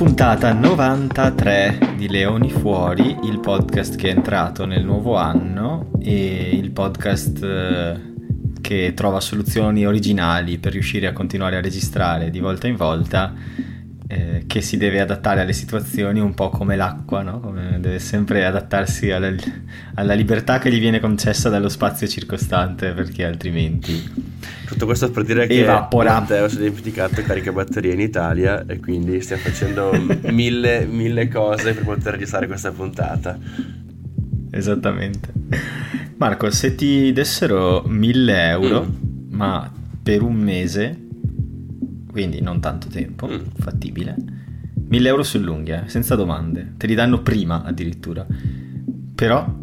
Puntata 93 di Leoni Fuori, il podcast che è entrato nel nuovo anno e il podcast eh, che trova soluzioni originali per riuscire a continuare a registrare di volta in volta eh, che si deve adattare alle situazioni un po' come l'acqua, no? come deve sempre adattarsi alla, alla, libertà che gli viene concessa dallo spazio circostante perché altrimenti tutto questo per dire che evapora. Matteo si è dimenticato carica batterie in Italia e quindi stiamo facendo mille, mille cose per poter registrare questa puntata esattamente Marco se ti dessero mille euro mm. ma per un mese quindi non tanto tempo, mm. fattibile. 1000 euro sull'unghia, senza domande, te li danno prima addirittura. Però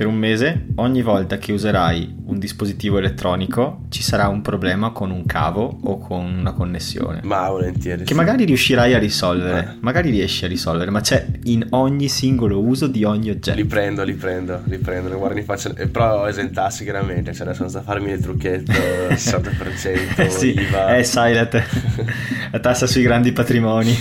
per un mese, ogni volta che userai un dispositivo elettronico ci sarà un problema con un cavo o con una connessione. Ma volentieri. Che sì. magari riuscirai a risolvere, eh. magari riesci a risolvere, ma c'è in ogni singolo uso di ogni oggetto. Li prendo, li prendo, li prendo, li faccio, eh, però esentassi chiaramente, cioè adesso senza farmi il trucchetto 60% sì, IVA. Eh, sai, la tassa sui grandi patrimoni.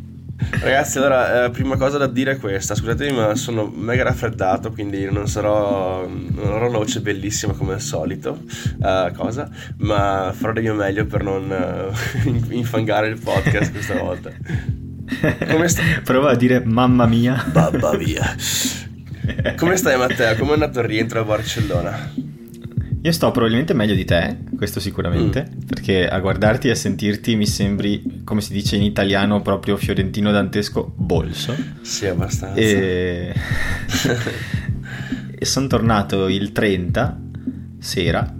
Ragazzi, allora, eh, prima cosa da dire è questa. Scusatemi, ma sono mega raffreddato, quindi non sarò. Non avrò una voce bellissima come al solito. Uh, cosa? Ma farò del mio meglio per non uh, infangare il podcast questa volta. Come sta... Prova a dire mamma mia. Mamma mia. Come stai, Matteo? Come è andato il rientro a Barcellona? Io sto probabilmente meglio di te, questo sicuramente, mm. perché a guardarti e a sentirti mi sembri, come si dice in italiano, proprio fiorentino dantesco bolso. Sì, abbastanza. E, e sono tornato il 30 sera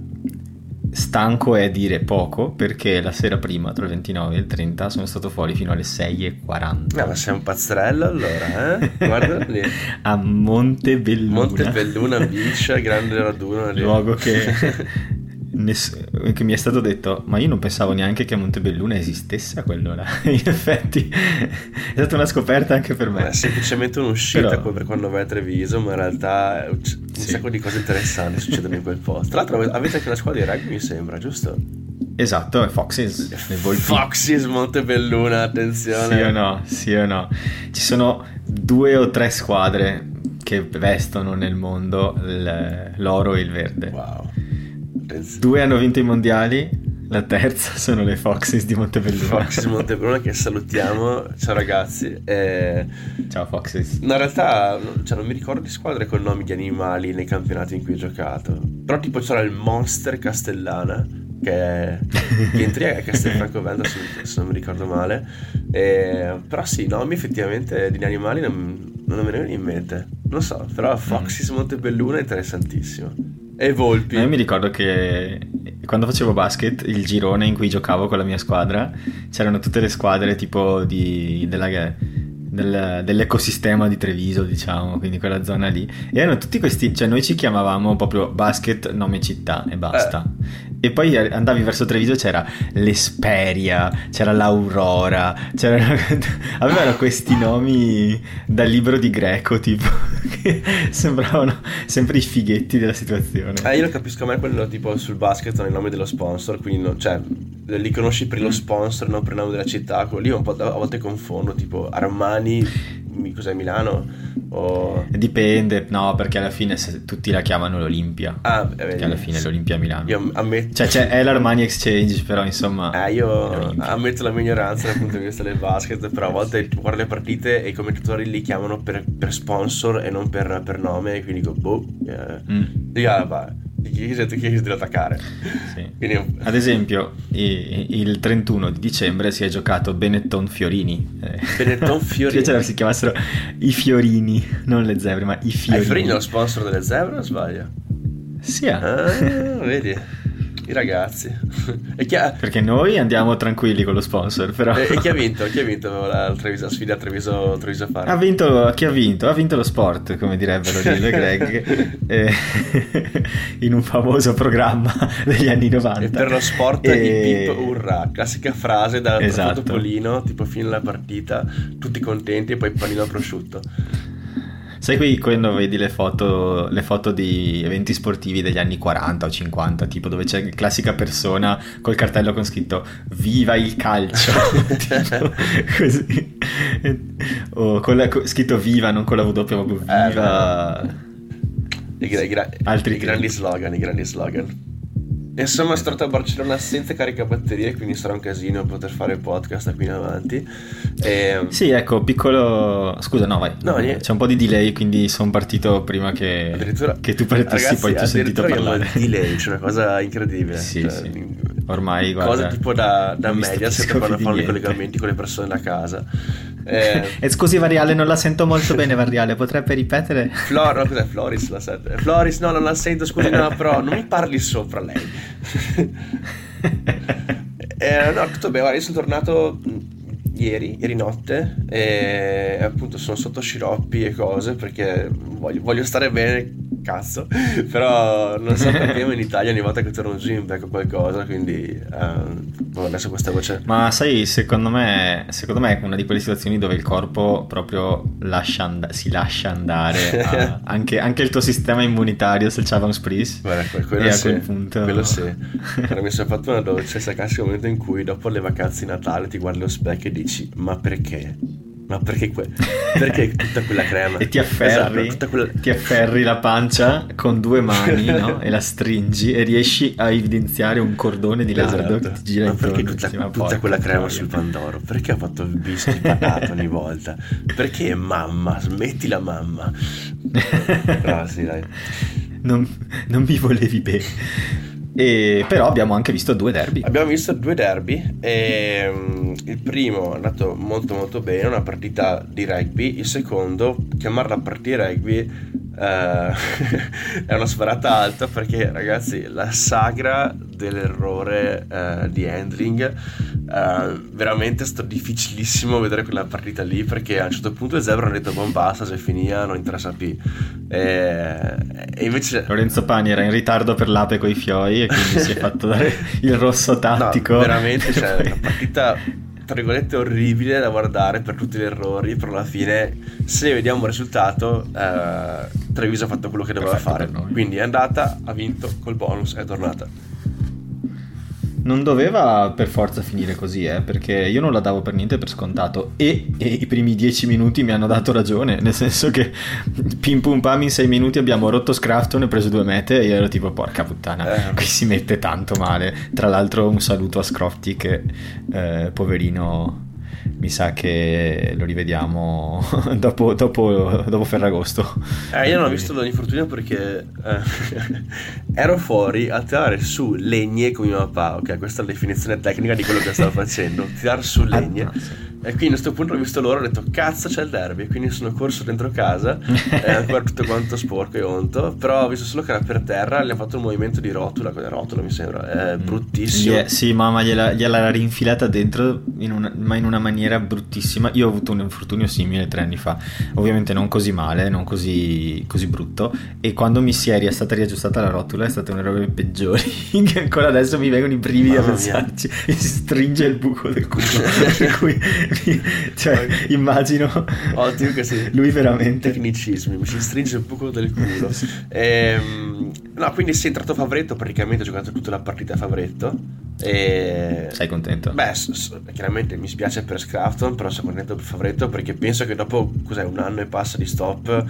stanco è dire poco perché la sera prima, tra il 29 e il 30, sono stato fuori fino alle 6.40. Ah, ma sei un pazzerello allora, eh? Guarda lì. A Montebelluna. Montebelluna Beach, grande raduno lì. Luogo che Ness- che mi è stato detto, ma io non pensavo neanche che a Montebelluna esistesse a quell'ora. In effetti è stata una scoperta anche per me. È semplicemente un'uscita Però... per quando vai a Treviso, ma in realtà un sì. sacco di cose interessanti succedono in quel posto. Tra l'altro avete anche la squadra di rugby, mi sembra, giusto? Esatto, è Foxes. Foxes Montebelluna, attenzione. Sì o no, sì o no. Ci sono due o tre squadre che vestono nel mondo l'oro e il verde. Wow. Due hanno vinto i mondiali, la terza sono le Foxes di Montebelluna. Foxes di Montebelluna che salutiamo. Ciao ragazzi. E... Ciao Foxes. No, in realtà cioè, non mi ricordo di squadre con nomi di animali nei campionati in cui ho giocato. Però tipo c'era il Monster Castellana che, è... teoria è Castelfranco Venda se, se non mi ricordo male. E... Però sì, i nomi effettivamente di animali non, non me ne vengono in mente. Non so, però Foxes. Montebelluna è interessantissimo. E Volpi. Io mi ricordo che quando facevo basket, il girone in cui giocavo con la mia squadra, c'erano tutte le squadre tipo di, della, del, dell'ecosistema di Treviso, diciamo, quindi quella zona lì. E erano tutti questi, cioè noi ci chiamavamo proprio basket nome città e basta. Eh. E poi andavi verso Treviso c'era l'Esperia, c'era l'Aurora, c'erano... avevano questi nomi dal libro di Greco, tipo, sembravano sempre i fighetti della situazione. Eh, io lo capisco a me quello tipo sul basket nel nome dello sponsor, quindi no, cioè li conosci per lo sponsor, non per il nome della città, quello lì un po' a volte confondo, tipo Armani cos'è Milano? O... Dipende, no, perché alla fine tutti la chiamano l'Olimpia. Ah, beh, perché alla fine sì. l'Olimpia Milano. Io ammetto... Cioè, c'è, è l'Armani Exchange, però insomma... Eh, io ammetto la mia ignoranza dal punto di vista del basket, però a volte guardo le partite e i commentatori li chiamano per, per sponsor e non per, per nome, quindi dico, boh, eh, mm. Dica, va chi si deve attaccare. Sì. Quindi... Ad esempio, il 31 di dicembre si è giocato Benetton Fiorini. Eh, Benetton Fiorini? Cioè, si chiamassero i Fiorini, non le zebre, ma i Fiorini. Ah, i Fiorini è lo sponsor delle zebre o sbaglio? Sì. Ah, vedi i ragazzi. Chi Perché noi andiamo tranquilli con lo sponsor, però... E, chi ha vinto? Chi ha vinto la Treviso, sfida Treviso, Treviso Fare? Ha vinto, chi ha vinto? Ha vinto lo sport, come direbbero Gilles Greg, eh, in un famoso programma degli anni 90. E per lo sport e... il pip urra, classica frase da esatto. Topolino, tipo fine della partita, tutti contenti e poi panino prosciutto. Sai qui quando vedi le foto, le foto di eventi sportivi degli anni 40 o 50, tipo dove c'è la classica persona col cartello con scritto Viva il calcio! così. o con la, scritto viva, non con la W, proprio Eh, viva. I, gra- i gra- Altri i grandi slogan, i grandi slogan. Insomma, sono stato a Barcellona senza caricabatterie, quindi sarà un casino poter fare podcast da qui in avanti. E... Sì, ecco, piccolo... Scusa, no, vai. No. C'è un po' di delay, quindi sono partito prima che, Addirittura, che tu partissi, ragazzi, poi ti ho sentito parlare. il delay, c'è una cosa incredibile. Sì, Cioè, sì. Ormai, guarda... Cosa tipo da, da media se stupisco quando più di fanno i collegamenti con le persone da casa. Eh, E scusi Variale, non la sento molto bene Variale, potrebbe ripetere? Flor, no, cos'è? Floris la sente. Floris, no, non la sento, scusi, no, però non mi parli sopra lei. Eh, no, tutto bene, guarda, io sono tornato mh, ieri, ieri notte, e appunto sono sotto sciroppi e cose perché voglio, voglio stare bene, cazzo, però non so perché in Italia ogni volta che torno giù becco qualcosa, quindi eh, adesso questa voce... Ma sai, secondo me, secondo me è una di quelle situazioni dove il corpo proprio lascia and- si lascia andare a- anche, anche il tuo sistema immunitario se c'aveva un que- quello sì, quel punto- quello sì. Allora, mi sono fatto una doccia, sai, classico momento in cui dopo le vacanze di Natale ti guardi allo specchio e dici, ma perché? Ma perché, que- perché tutta quella crema? E ti afferri, Esatto, quella... ti afferri la pancia con due mani no? e la stringi e riesci a evidenziare un cordone di lardo Esatto. che ti gira ma perché tutta, dici, "Ma tutta quella crema troia". sul Pandoro? Perché ha fatto il bis di patata ogni volta? Perché mamma? Smetti la mamma. Ah, sì, dai. non, non mi volevi bene. E, però abbiamo anche visto due derby. Abbiamo visto due derby e mm, il primo è andato molto molto bene, una partita di rugby, il secondo, chiamarla partita rugby eh, è una sparata alta perché ragazzi la sagra dell'errore eh, di handling eh, veramente è stato difficilissimo vedere quella partita lì perché a un certo punto il Zebra hanno detto buon basta se finia non interessa più e, e invece Lorenzo Pani era in ritardo per l'ape coi fioi e quindi si è fatto dare il rosso tattico. No, veramente, cioè, poi- una partita tra virgolette orribile da guardare per tutti gli errori, però alla fine se vediamo il risultato eh, Treviso ha fatto quello che doveva Perfetto fare. Quindi è andata, ha vinto col bonus, è tornata. Non doveva per forza finire così, eh, perché io non la davo per niente per scontato e, e i primi dieci minuti mi hanno dato ragione, nel senso che pim pum pam in sei minuti abbiamo rotto Scrafton e preso due mete e io ero tipo porca puttana, Eh. qui si mette tanto male. Tra l'altro un saluto a Scrofty che eh, poverino mi sa che lo rivediamo dopo, dopo, dopo Ferragosto. Eh, io non ho visto l'infortunio perché eh, ero fuori a tirare su legne con mio papà, ok? Questa è la definizione tecnica di quello che stavo facendo, tirare su legne. Ah, sì. E quindi a questo punto ho visto loro e ho detto cazzo c'è il derby, quindi sono corso dentro casa, è ancora tutto quanto sporco e onto, però ho visto solo che era per terra, gli hanno fatto un movimento di rotula, con rotula mi sembra, è bruttissimo. Gli- sì, mamma gliela, gliela rinfilata dentro, in una- ma in una maniera bruttissima. Io ho avuto un infortunio simile tre anni fa, ovviamente non così male, non così, così brutto. E quando mi si è stata riaggiustata la rotula è stata una delle robe peggiori. che ancora adesso mi vengono i brividi a Mamma pensarci. Mi si stringe il buco del culo. per cui, cioè, immagino Ottimo che sì. lui veramente. Tecnicismi, mi si stringe un poco del culo. Ehm, no, quindi si è entrato Favretto, praticamente ha giocato tutta la partita a Favretto. E... Sei contento? Beh, chiaramente mi spiace per Scrafton, però sono contento per Favretto perché penso che dopo, cos'è, un anno e passa di stop,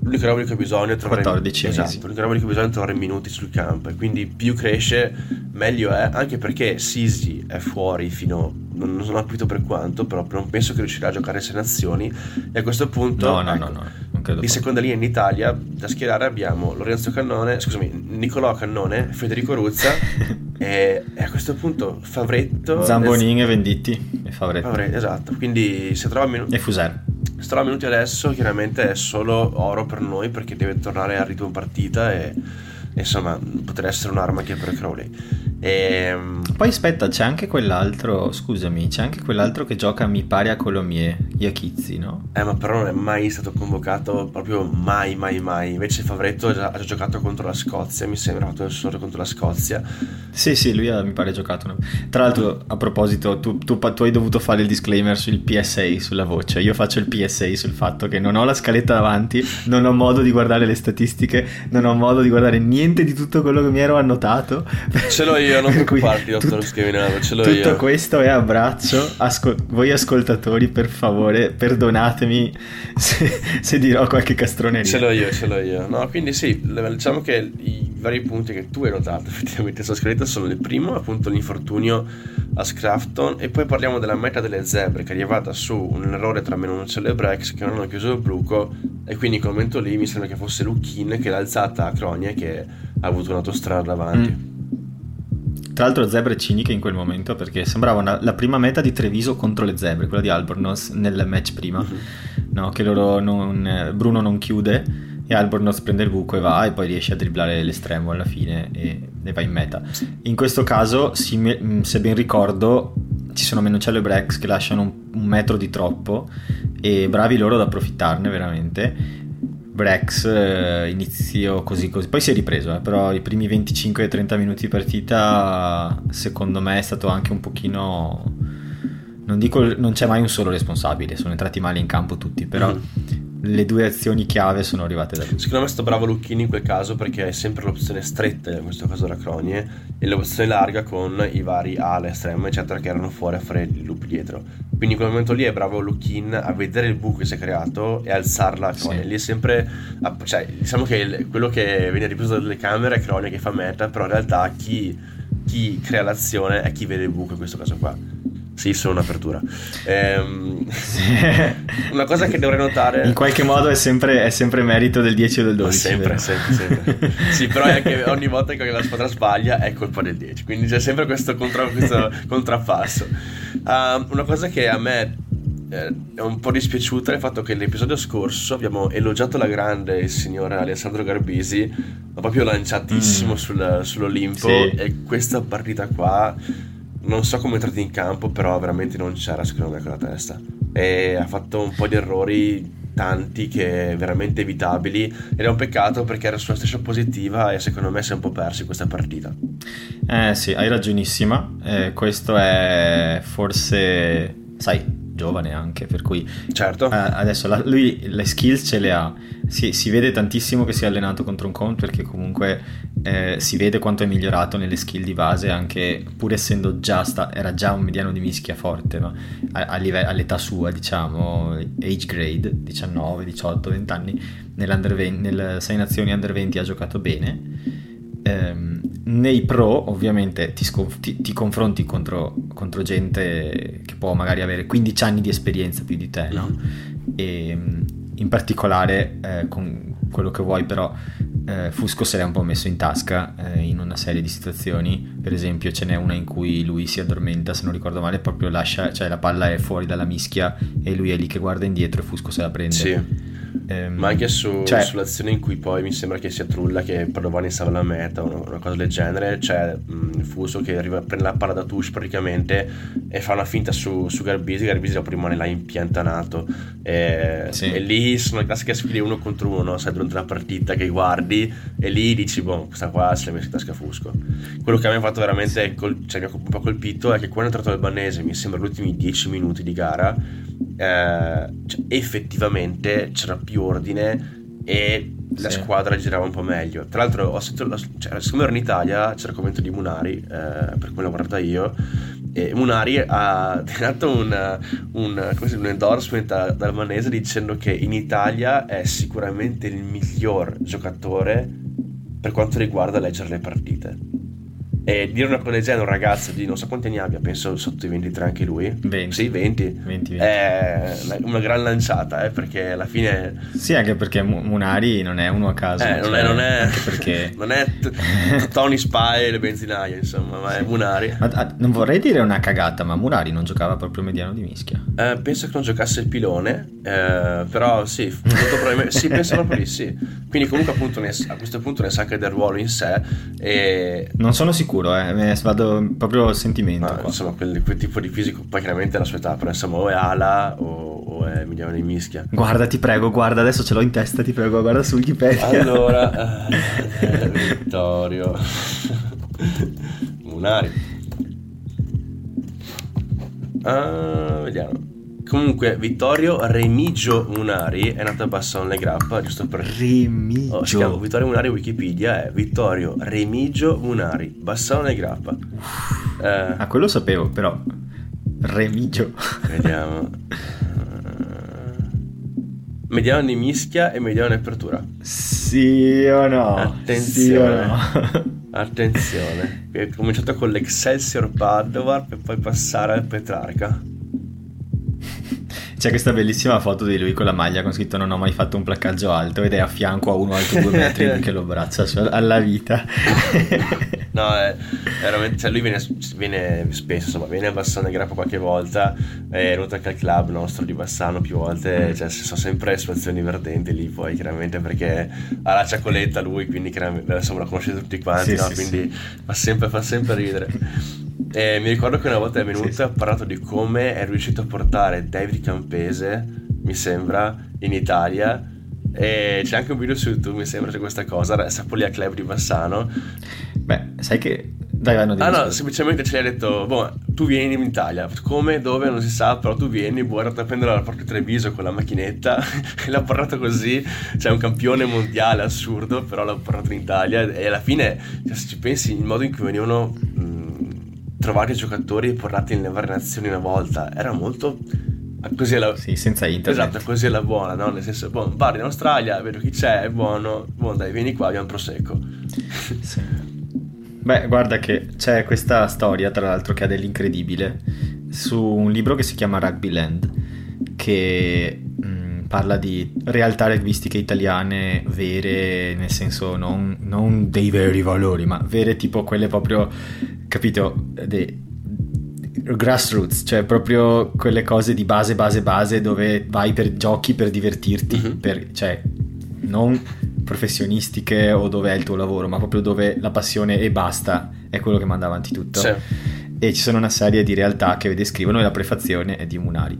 l'unica roba che ho bisogno è trovare... 14 mesi. Esatto, l'unica roba che ho bisogno è trovare minuti sul campo e quindi più cresce meglio è, anche perché Sisi è fuori fino... Non, non ho capito per quanto, però non penso che riuscirà a giocare sei nazioni e a questo punto... No, no, ecco, no, no, non Di seconda linea in Italia da schierare abbiamo Lorenzo Cannone, scusami, Nicolò Cannone, Federico Ruzza e, e a questo punto Favretto... Zambonin e Venditti e Favretto. Favre- esatto, quindi se trova minuti... E Fuser. Se trova minuti adesso chiaramente è solo oro per noi perché deve tornare al ritmo partita e, e insomma potrebbe essere un'arma anche per Crowley. Ehm, E, Poi aspetta, c'è anche quell'altro, scusami, c'è anche quell'altro che gioca mi pare a Colomie, Iachizzi, no? eh, ma però non è mai stato convocato, proprio mai, mai, mai. Invece Favretto ha già, ha già giocato contro la Scozia, mi sembra, ha fatto il solo contro la Scozia. Sì, sì, lui ha, mi pare giocato. una- Tra l'altro, a proposito, tu, tu- tu hai dovuto fare il disclaimer sul PSA, sulla voce. Io faccio il PSA sul fatto che non ho la scaletta davanti, non ho modo di guardare le statistiche, non ho modo di guardare niente di tutto quello che mi ero annotato. Ce l'ho io, io, non preoccuparti, dottor Schiavinato, ce l'ho tutto io. Tutto questo è abbraccio. Ascol- voi ascoltatori, per favore, perdonatemi se, se, dirò qualche castroneria. Ce l'ho io, ce l'ho io. No, quindi sì, diciamo che i vari punti che tu hai notato effettivamente sono scritti sono il primo, appunto l'infortunio a Scrafton e poi parliamo della meta delle zebre che è arrivata su un errore tra Menoncello e Brex che non hanno chiuso il bruco e quindi in quel momento lì mi sembra che fosse Luchin che l'ha alzata a Cronie che ha avuto un'autostrada davanti. Mm. Tra l'altro zebre ciniche in quel momento perché sembrava una, la prima meta di Treviso contro le zebre, quella di Albornoz nel match prima, mm-hmm. no, che non, Bruno non chiude e Albornoz prende il buco e va e poi riesce a dribblare l'estremo alla fine e, e va in meta. In questo caso, se ben ricordo, ci sono Menoncello e Brex che lasciano un, un metro di troppo e bravi loro ad approfittarne veramente Brex eh, inizio così così, poi si è ripreso, eh, però i primi 25-30 minuti di partita secondo me è stato anche un pochino... Non dico non c'è mai un solo responsabile, sono entrati male in campo tutti, però mm le due azioni chiave sono arrivate da lui. Secondo me sto bravo Lucchini in quel caso perché è sempre l'opzione stretta, in questo caso la Cronie, e l'opzione larga con i vari ale, estreme, eccetera, che erano fuori a fare il loop dietro. Quindi in quel momento lì è bravo Luchin a vedere il buco che si è creato e alzarla a Cronie. Sì. Lì è sempre, cioè, diciamo che il, quello che viene ripreso dalle camere è Cronie che fa meta, però in realtà chi, chi crea l'azione è chi vede il buco in questo caso qua. Sì, sono un'apertura. Ehm. Una cosa che dovrei notare... In qualche modo è sempre, è sempre merito del 10 o del 12. sempre, sempre, sempre. sì, però è che ogni volta che la squadra sbaglia è colpa del 10. Quindi c'è sempre questo, contra, questo contrappasso. Uh, una cosa che a me eh, è un po' dispiaciuta è il fatto che nell'episodio scorso abbiamo elogiato la grande il signor Alessandro Garbisi, ma proprio lanciatissimo mm. sul, sull'Olimpo. Sì. E questa partita qua non so come è entrato in campo, però veramente non c'era secondo me con la testa. E ha fatto un po' di errori tanti che veramente evitabili ed è un peccato perché era sulla stessa positiva e secondo me si è un po' perso in questa partita. Eh sì, hai ragionissima. Eh, questo è forse, sai, giovane anche, per cui certo. eh, adesso la, lui le skills ce le ha, si, si, vede tantissimo che si è allenato contro un con perché comunque eh, si vede quanto è migliorato nelle skill di base, anche pur essendo già sta, era già un mediano di mischia forte, no? a, a live, all'età sua diciamo, age grade, 19, 18, 20 anni, 20, nel 6 nazioni under 20 ha giocato bene. Ehm, nei pro ovviamente ti, sconf- ti, ti confronti contro, contro, gente che può magari avere 15 anni di esperienza più di te, no? E in particolare eh, con quello che vuoi però eh, Fusco se l'è un po' messo in tasca eh, in una serie di situazioni. Per esempio ce n'è una in cui lui si addormenta se non ricordo male proprio lascia cioè la palla è fuori dalla mischia e lui è lì che guarda indietro e Fusco se la prende. Sì. Ehm, Ma anche su, cioè, sull'azione in cui poi mi sembra che sia Trulla che Padovani stava alla meta o una, una, cosa del genere, c'è mh, Fuso che arriva, prende la palla da Tush praticamente e fa una finta su, su Garbisi, Garbisi dopo rimane là impiantanato. E, sì. e lì sono le classiche sfide uno contro uno, sai, durante la partita che guardi e lì dici, boh, questa qua se l'è messa in tasca Fusco. Quello che a me ha fatto veramente, col, cioè mi ha un po' colpito è che quando è entrato l'Albanese, mi sembra gli ultimi 10 minuti di gara, eh, cioè, effettivamente c'era più ordine e la sì. squadra girava un po' meglio. Tra l'altro, ho sentito, cioè, siccome ero in Italia, c'era il commento di Munari, eh, per cui l'ho guardata io. E Munari ha dato un, un, un endorsement dal Manese dicendo che in Italia è sicuramente il miglior giocatore per quanto riguarda leggere le partite. E dire una genere a un ragazzo di non so quanti anni abbia, penso sotto i 23 anche lui. 20. Sì, 20. 20, 20. È una gran lanciata, eh, perché alla fine... Sì, anche perché Munari non è uno a caso. Eh, non, cioè, è, non è... Perché... non è t- Tony Spy e le benzinaie, insomma, ma è Munari. Ma, ah, non vorrei dire una cagata, ma Munari non giocava proprio mediano di mischia. Eh, penso che non giocasse il pilone, eh, però sì, sì, penso proprio lì, sì. Quindi comunque appunto ne, a questo punto ne sa che del ruolo in sé e... Non sono sicuro sicuro, eh. vado proprio sentimento. Ma, insomma, quel, quel, tipo di fisico, poi chiaramente è la sua età, però insomma, o è ala o, o è milione di mischia. Guarda, ti prego, guarda, adesso ce l'ho in testa, ti prego, guarda su Wikipedia. Allora, eh, Vittorio Munari. Uh, vediamo. Comunque, Vittorio Remigio Munari è nato a Basson Le Grappa, giusto per... Remigio. Oh, si chiama Vittorio Munari Wikipedia, è Vittorio Remigio Munari, Basson Le Grappa. Eh, ah, quello sapevo, però... Remigio. Vediamo. Mediano di mischia e mediano di apertura. Sì o no? Attenzione. Sì o no? Attenzione. È cominciato con l'Excelsior Padova per poi passare al Petrarca. C'è questa bellissima foto di lui con la maglia con scritto non ho mai fatto un placcaggio alto ed è a fianco a uno alto due metri che lo abbraccia alla vita. no, è veramente, cioè lui viene, viene, spesso, insomma, viene a Bassano e Grappa qualche volta, è venuto anche al club nostro di Bassano più volte, mm. cioè sono sempre situazioni divertenti lì poi chiaramente perché ha la ciacoletta lui, quindi insomma lo conoscete tutti quanti, sì, no? sì, quindi sì. Fa, sempre, fa sempre ridere. E mi ricordo che una volta è venuto e ha parlato di come è riuscito a portare David Campese, mi sembra, in Italia. E c'è anche un video su YouTube, mi sembra, di questa cosa, Sapoli a Club di Bassano. Beh, sai che... Dai, vai, Ah no, semplicemente ci hai detto, boh, tu vieni in Italia, come, dove, non si sa, però tu vieni, boh, era a prendere la porta Treviso con la macchinetta, l'ha portato così, c'è un campione mondiale assurdo, però l'ha portato in Italia, e alla fine, cioè, se ci pensi, il modo in cui venivano... Mh, trovare giocatori e portati nelle varie nazioni una volta. Era molto così alla... Sì, senza internet. Esatto, così alla buona, no? Nel senso, boh, vado in Australia, vedo chi c'è, è buono, buon dai, vieni qua, abbiamo prosecco. sì. Beh, guarda che c'è questa storia, tra l'altro, che ha dell'incredibile, su un libro che si chiama Rugby Land, che mh, mm, parla di realtà rugbistiche italiane vere, nel senso non, non dei veri valori, ma vere tipo quelle proprio capito, dei grassroots, cioè proprio quelle cose di base, base, base dove vai per giochi per divertirti, mm-hmm. per, cioè non professionistiche o dove è il tuo lavoro, ma proprio dove la passione e basta è quello che manda avanti tutto. Sì. E ci sono una serie di realtà che descrivono e la prefazione è di Munari.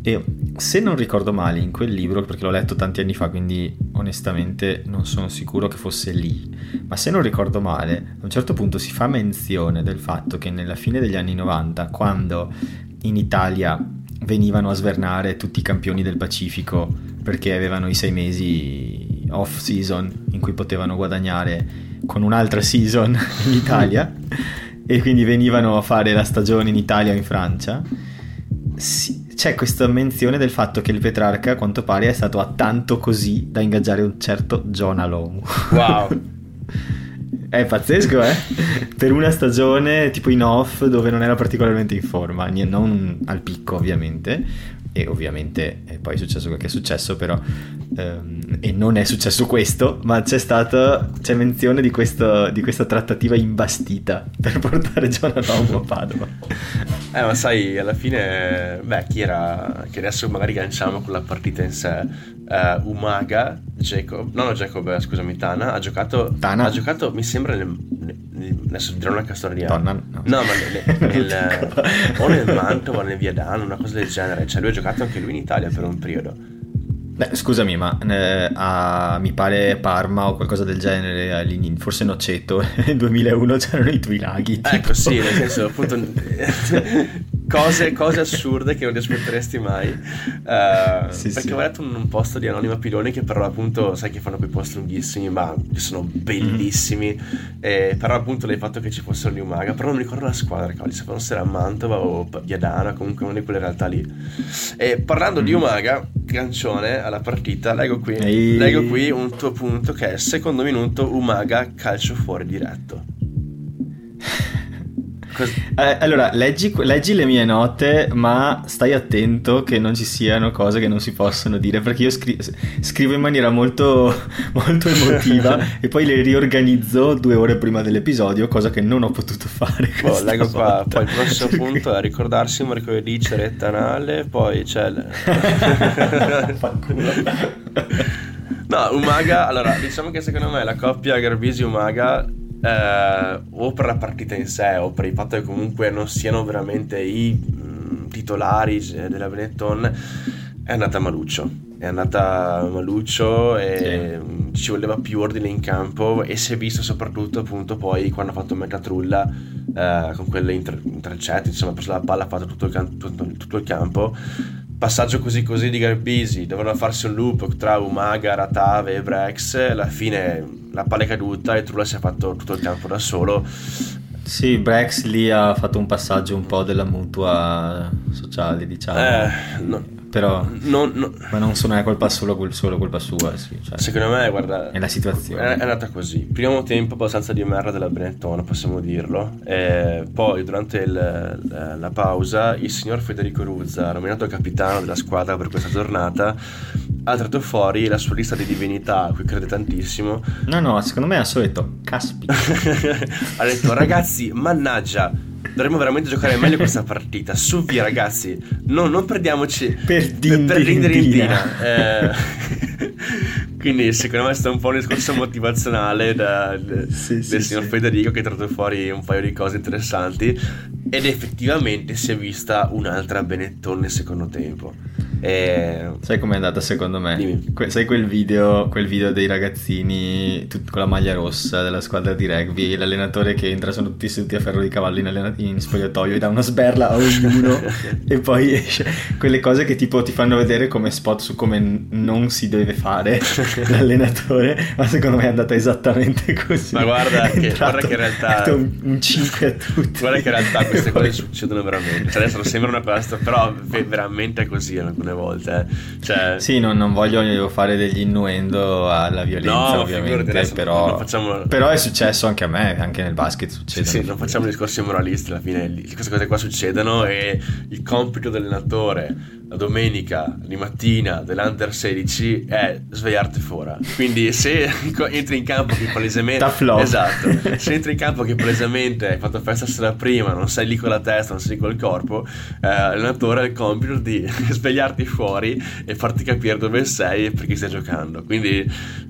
E se non ricordo male in quel libro, perché l'ho letto tanti anni fa, quindi onestamente non sono sicuro che fosse lì, ma se non ricordo male, a un certo punto si fa menzione del fatto che nella fine degli anni 90, quando in Italia venivano a svernare tutti i campioni del Pacifico perché avevano i sei mesi off season in cui potevano guadagnare con un'altra season in Italia e quindi venivano a fare la stagione in Italia o in Francia. Si, c'è questa menzione del fatto che il Petrarca a quanto pare è stato a tanto così da ingaggiare un certo John Alomu. Wow! è pazzesco, eh? per una stagione tipo in off dove non era particolarmente in forma, non al picco ovviamente, e ovviamente e poi è successo quel che è successo però ehm, e non è successo questo ma c'è stata c'è menzione di, questo, di questa trattativa imbastita per portare Jonathan a Padova. Eh ma sai alla fine beh chi era che adesso magari ganciamo con la partita in sé uh, Umaga Jacob no no Jacob eh, scusami Tana ha giocato Tana ha giocato mi sembra nel, nel adesso dirò una castoria Donna, no. no ma nel, nel, o nel Mantova o nel Viadano una cosa del genere cioè lui ha giocato anche lui in Italia per un periodo Beh, scusami, ma eh, a, mi pare Parma o qualcosa del genere, forse Noceto, nel 2001 c'erano i tuoi laghi. Tipo. Ecco, sì, nel senso, appunto, cose, cose, assurde che non ti aspetteresti mai. Uh, sì, perché sì. ho letto un, un, post di Anonima Piloni che però appunto, sai che fanno quei post lunghissimi, ma che sono bellissimi. Mm. E, però appunto l'hai fatto che ci fossero gli Umaga, però non mi ricordo la squadra, cavoli, se fosse era Mantova o Viadana, comunque una di quelle realtà lì. E parlando mm. di Umaga, Gancione alla partita, leggo qui, Ehi. leggo qui un tuo punto che è secondo minuto Umaga calcio fuori diretto. Eh, allora, leggi, leggi, le mie note, ma stai attento che non ci siano cose che non si possono dire, perché io scri- scrivo in maniera molto, molto emotiva e poi le riorganizzo due ore prima dell'episodio, cosa che non ho potuto fare. Oh, leggo qua, poi il prossimo punto è ricordarsi un mercoledì ceretta anale, poi c'è... Le... no, Umaga, allora, diciamo che secondo me la coppia Garbisi-Umaga eh, o per la partita in sé o per il fatto che comunque non siano veramente i mh, mm, titolari della Benetton è andata Maluccio è andata Maluccio e sì. ci voleva più ordine in campo e si è visto soprattutto appunto poi quando ha fatto Mecatrulla eh, con quelle inter- intercetti insomma ha preso la palla ha fatto tutto il, can- tutto il campo passaggio così così di Garbisi, dovevano farsi un loop tra Umaga, Ratave e Brex, alla fine la palla è caduta e Trula si è fatto tutto il campo da solo. Sì, Brex lì ha fatto un passaggio un po' della mutua sociale, diciamo. Eh, no, Però, non- no- ma non sono è colpa solo, solo colpa sua, sì, cioè, secondo me, guarda, è la situazione. È, è andata così. Primo tempo abbastanza di merda della Benetton, possiamo dirlo. E poi, durante il- la, la pausa, il signor Federico Ruzza, nominato capitano della squadra per questa giornata, ha tratto fuori la sua lista di divinità, a cui crede tantissimo. No, no, secondo me ha solo detto, caspita. ha detto, ragazzi, mannaggia, dovremmo veramente giocare meglio questa partita. Su via, ragazzi, no, non perdiamoci Per per, per ridere in Dindina. Dina. Eh, quindi secondo me è stato un po' un discorso motivazionale da- Sì, sì, del signor sì. Federico che ha tratto fuori un paio di cose interessanti ed effettivamente si è vista un'altra Benetton nel secondo tempo. E... Sai com'è andata secondo me? Que- sai quel video, quel video dei ragazzini tut- con la maglia rossa della squadra di rugby, l'allenatore che entra, sono tutti seduti a ferro di cavallo in, allena- in spogliatoio e dà una sberla a ognuno e poi esce. Quelle cose che tipo ti fanno vedere come spot su come n- non si deve fare l'allenatore, ma secondo me è andata esattamente così. Ma guarda È che- entrato, guarda che in realtà- un, un 5 a tutti. Guarda che in realtà queste cose succedono veramente. Cioè, adesso sembra una cosa, però ve- veramente è così alcune volte. eh. Cioè, Sì, non, non voglio fare degli innuendo alla violenza, No, ovviamente, però, facciamo- però è successo anche a me, anche nel basket Sì, succede. sì, non facciamo discorsi moralisti alla fine, queste cose qua succedono e il compito dell'allenatore la domenica di mattina dell'Under 16 è svegliarti fuori. Quindi se entri in campo che palesemente... Esatto, se entri in campo che palesemente hai fatto festa sera prima, non sei lì con la testa, non sei lì col corpo, eh, l'allenatore ha il compito di svegliarti fuori e farti capire dove sei e perché stai giocando. Quindi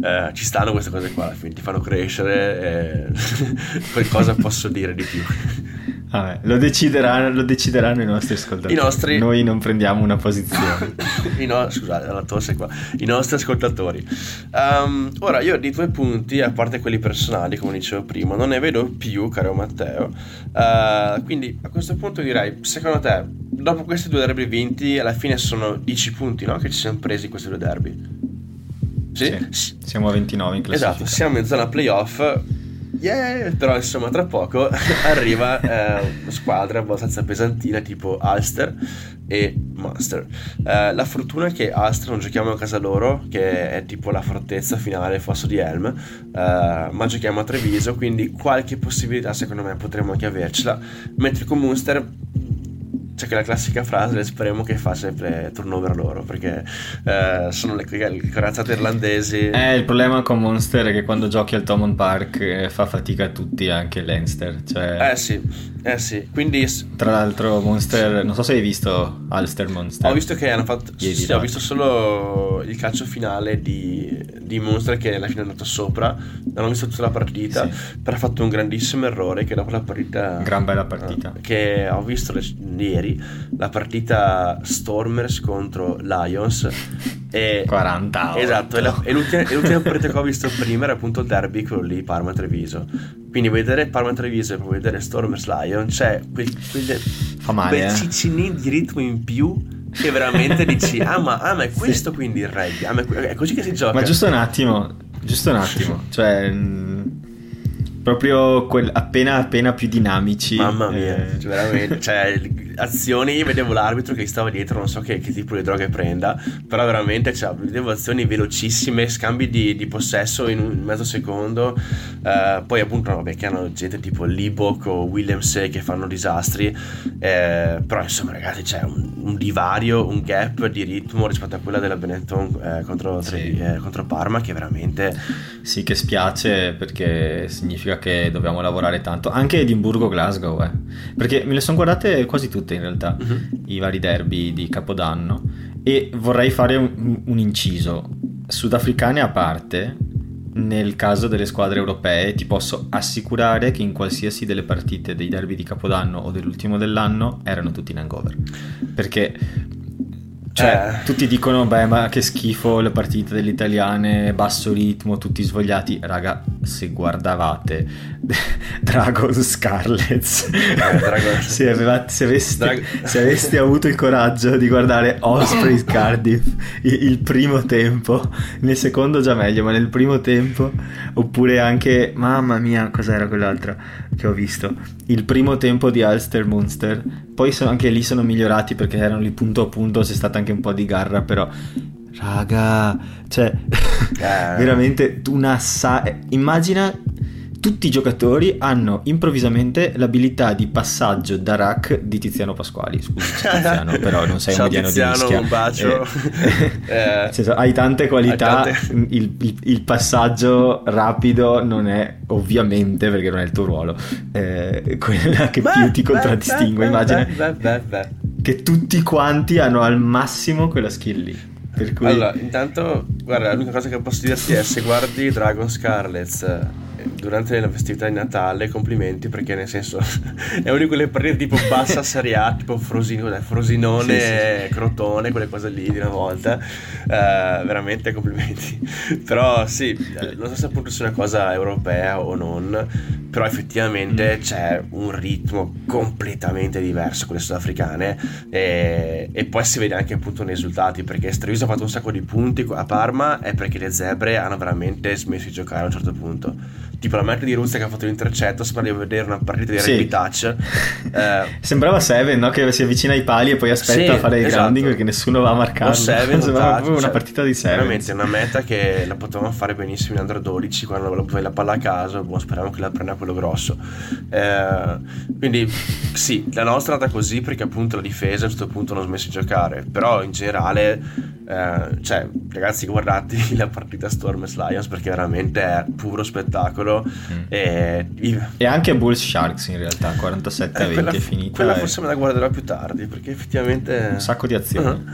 eh, ci stanno queste cose qua, ti fanno crescere e qualcosa posso dire di più. Vabbè, lo, decideranno, lo decideranno i nostri ascoltatori. I nostri- Noi non prendiamo una posizione. I no- scusate, la tosse qua. I nostri ascoltatori. Ehm, ora, io di due punti, a parte quelli personali, come dicevo prima, non ne vedo più, caro Matteo. Eh, quindi a questo punto direi, secondo te, dopo questi due derby vinti, alla fine sono 10 punti, no? Che ci siamo presi questi due derby. Sì? Sì, siamo a 29 in classifica. Esatto, siamo in zona playoff. Yeah, però insomma tra poco arriva eh, una squadra abbastanza pesantina tipo Ulster e Munster. Eh, la fortuna è che Ulster non giochiamo a casa loro, che è tipo la fortezza finale del fosso di Helm, eh, ma giochiamo a Treviso, quindi qualche possibilità secondo me potremmo anche avercela. Mentre con Munster c'è che la classica frase, speriamo che fa sempre turnover loro, perché eh, sono le, le corazzate irlandesi. Eh, il problema con Monster è che quando giochi al Thomond Park eh, fa fatica a tutti, anche Leinster. Cioè, Eh sì, eh sì, quindi Tra l'altro Monster, non so se hai visto Ulster Monster. ho visto che hanno fatto, Ieri sì, ho visto solo il calcio finale di, di Monster che alla fine è andato sopra, non ho visto tutta la partita, Sì. però ha fatto un grandissimo errore che dopo la partita... Gran bella partita. eh, Che ho visto le- ieri, la partita Stormers contro Lions e... 40 a Esatto, e, la- 8. e l'ultima, e l'ultima partita che ho visto prima era appunto il derby, quello lì, Parma-Treviso. Quindi vedere Parma-Treviso e poi vedere Stormers-Lion, c'è quel, quelle, Fa male, quel eh. ciccinin di ritmo in più che veramente dici, ah ma, ah, ma è questo quindi il rugby, ah, è, è così che si gioca. Ma giusto un attimo, giusto un attimo, cioè mh, proprio quel- appena appena più dinamici. Mamma mia, eh, cioè, veramente, cioè, azioni, vedevo l'arbitro che gli stava dietro, non so che, che tipo di droghe prenda, però veramente, cioè, vedevo azioni velocissime, scambi di, di possesso in un mezzo secondo, eh, poi appunto, vabbè, che hanno gente tipo Libok o Williams che fanno disastri, eh, però insomma ragazzi c'è un, un divario, un gap di ritmo rispetto a quella della Benetton eh, contro, Sì. Eh, contro Parma che veramente... Sì, che spiace perché significa che dobbiamo lavorare tanto. Anche Edimburgo-Glasgow, eh. Perché me le sono guardate quasi tutte in realtà, Mhm. i vari derby di Capodanno. E vorrei fare un, un inciso. Sudafricane a parte, nel caso delle squadre europee, ti posso assicurare che in qualsiasi delle partite dei derby di Capodanno o dell'ultimo dell'anno erano tutti in hangover. Perché Cioè, eh. tutti dicono, beh, ma che schifo le partite delle italiane, basso ritmo, tutti svogliati. Raga, se guardavate Dragon Scarlets, eh, Dragon... se, avevate, se, aveste, Drag... se, aveste, avuto il coraggio di guardare Osprey Cardiff il, il, primo tempo, nel secondo già meglio, ma nel primo tempo, oppure anche, mamma mia, cos'era quell'altra che ho visto? Il primo tempo di Ulster Munster, poi sono, anche lì sono migliorati perché erano lì punto a punto, c'è stata anche un po' di garra, però raga, cioè eh. veramente una sa... immagina tutti i giocatori hanno improvvisamente l'abilità di passaggio da rack di Tiziano Pasquali. Scusa, Tiziano, però non sei Ciao, un mediano Tiziano, di mischia. un bacio. Eh, eh, senso, hai tante qualità, hai tante... Il, il, il, passaggio rapido non è ovviamente, perché non è il tuo ruolo, eh, quella che beh, più ti contraddistingue. Beh, Immagina beh, che tutti quanti hanno al massimo quella skill lì. Cui... Allora, intanto, guarda, l'unica cosa che posso dirti è se guardi Dragon Scarlets durante la festività di Natale, complimenti perché nel senso è una di quelle partite tipo bassa serie A, tipo Frosino, Frosinone, sì, sì, Crotone, quelle cose lì di una volta, uh, veramente complimenti. Però sì, eh, non so se appunto sia una cosa europea o non, però effettivamente mm. c'è un ritmo completamente diverso con le sudafricane. E, e, poi si vede anche appunto nei risultati perché Streviso ha fatto un sacco di punti a Parma è perché le zebre hanno veramente smesso di giocare a un certo punto tipo la meta di Russia che ha fatto l'intercetto sembra di vedere una partita di rugby touch. Eh, sembrava Seven no? che si avvicina ai pali e poi aspetta sì, a fare il esatto. grounding perché nessuno va a marcarlo. Seven, sembrava proprio una cioè, partita di Seven. veramente una meta che la potevamo fare benissimo in Under 12 quando la, la palla a caso boh, speriamo che la prenda quello grosso. Eh, quindi sì la nostra è andata così perché appunto la difesa a certo punto non ha smesso di giocare. Però in generale eh, cioè ragazzi guardate la partita Storm Lions perché veramente è puro spettacolo singolo. Mm. E... e... anche Bulls Sharks in realtà, 47 a 20 quella, è finita. Quella e... forse me la guarderò più tardi perché effettivamente... Un sacco di azioni. Uh-huh.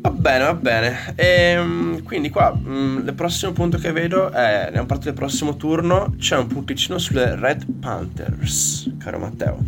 Va bene, va bene. E, ehm, quindi qua mh, il prossimo punto che vedo è, nella parte del prossimo turno, c'è un punticino sulle Red Panthers, caro Matteo.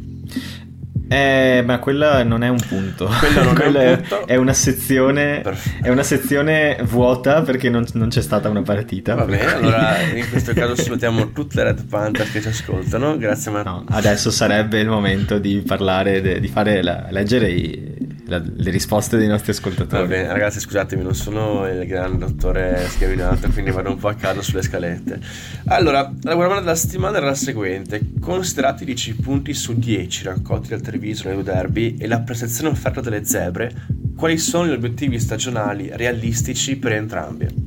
Eh, ma quella non è un punto. Quello non è, un punto. è una sezione. È una sezione vuota perché non, non, c'è stata una partita. Va bene, allora in questo caso salutiamo tutte le Red Panther che ci ascoltano. Grazie, Matteo. No, adesso sarebbe il momento di parlare, de, di fare la, leggere i, la, le risposte dei nostri ascoltatori. Va bene, ragazzi, scusatemi, non sono il gran dottore schiavinato, quindi vado un po' a caso sulle scalette. Allora, la guardia della settimana era la seguente: considerati 10 punti su 10 raccolti dal Treviso nel derby e la prestazione offerta dalle zebre, quali sono gli obiettivi stagionali realistici per entrambi?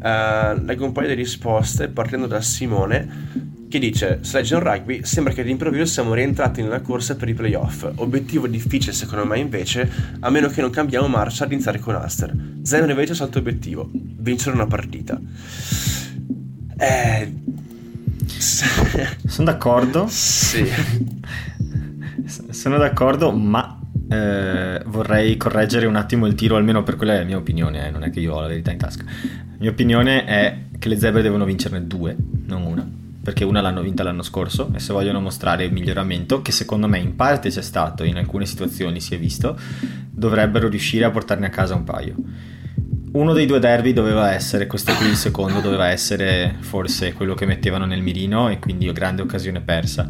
Uh, un paio di risposte partendo da Simone che dice se legge un rugby sembra che all'improvviso siamo rientrati nella corsa per i playoff. Obiettivo difficile secondo me invece a meno che non cambiamo marcia ad iniziare con Aster Zeno invece salto obiettivo vincere una partita. Eh... sono d'accordo. Sì. Sono d'accordo ma eh, vorrei correggere un attimo il tiro almeno per quella è la mia opinione eh, non è che io ho la verità in tasca. La mia opinione è che le zebre devono vincerne due non una perché una l'hanno vinta l'anno scorso e se vogliono mostrare il miglioramento, che secondo me in parte c'è stato, in alcune situazioni si è visto, dovrebbero riuscire a portarne a casa un paio. Uno dei due derby doveva essere, questo qui il secondo, doveva essere forse quello che mettevano nel mirino e quindi grande occasione persa.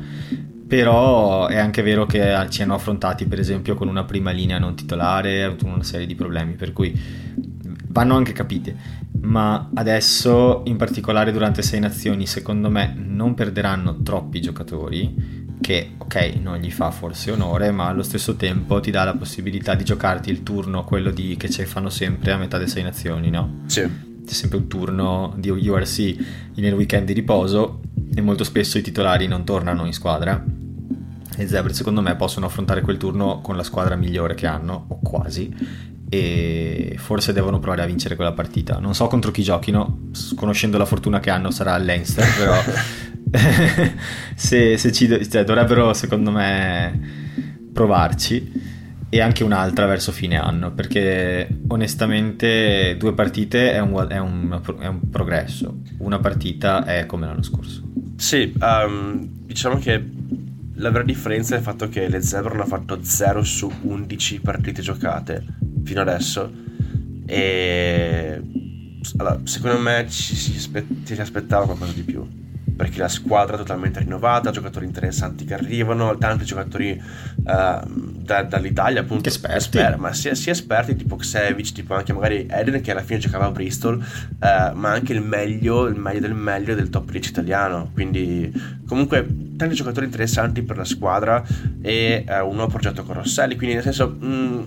Però è anche vero che ci hanno affrontati per esempio con una prima linea non titolare, ha avuto una serie di problemi, per cui vanno anche capite ma adesso in particolare durante Sei Nazioni secondo me non perderanno troppi giocatori che ok non gli fa forse onore ma allo stesso tempo ti dà la possibilità di giocarti il turno quello di, che ci fanno sempre a metà delle Sei Nazioni no? Sì c'è sempre un turno di URC nel weekend di riposo e molto spesso i titolari non tornano in squadra e Zebra secondo me possono affrontare quel turno con la squadra migliore che hanno o quasi e forse devono provare a vincere quella partita. Non so contro chi giochino, conoscendo la fortuna che hanno sarà Leinster, però se, se ci, cioè, dovrebbero secondo me provarci e anche un'altra verso fine anno perché onestamente due partite è un, è un, è un progresso, una partita è come l'anno scorso. Sì, um, diciamo che la vera differenza è il fatto che le Zebra hanno fatto 0 su 11 partite giocate fino adesso. E allora, secondo me ci si, aspettava qualcosa di più. Perché la squadra è totalmente rinnovata, giocatori interessanti che arrivano, tanti giocatori uh, da, dall'Italia appunto che esperti. Esper- ma sia, sia, esperti tipo Xevic, tipo anche magari Eden che alla fine giocava a Bristol, uh, ma anche il meglio, il meglio del meglio del top 10 italiano, quindi comunque tanti giocatori interessanti per la squadra e uh, un nuovo progetto con Rosselli, quindi nel senso... Mh, mm,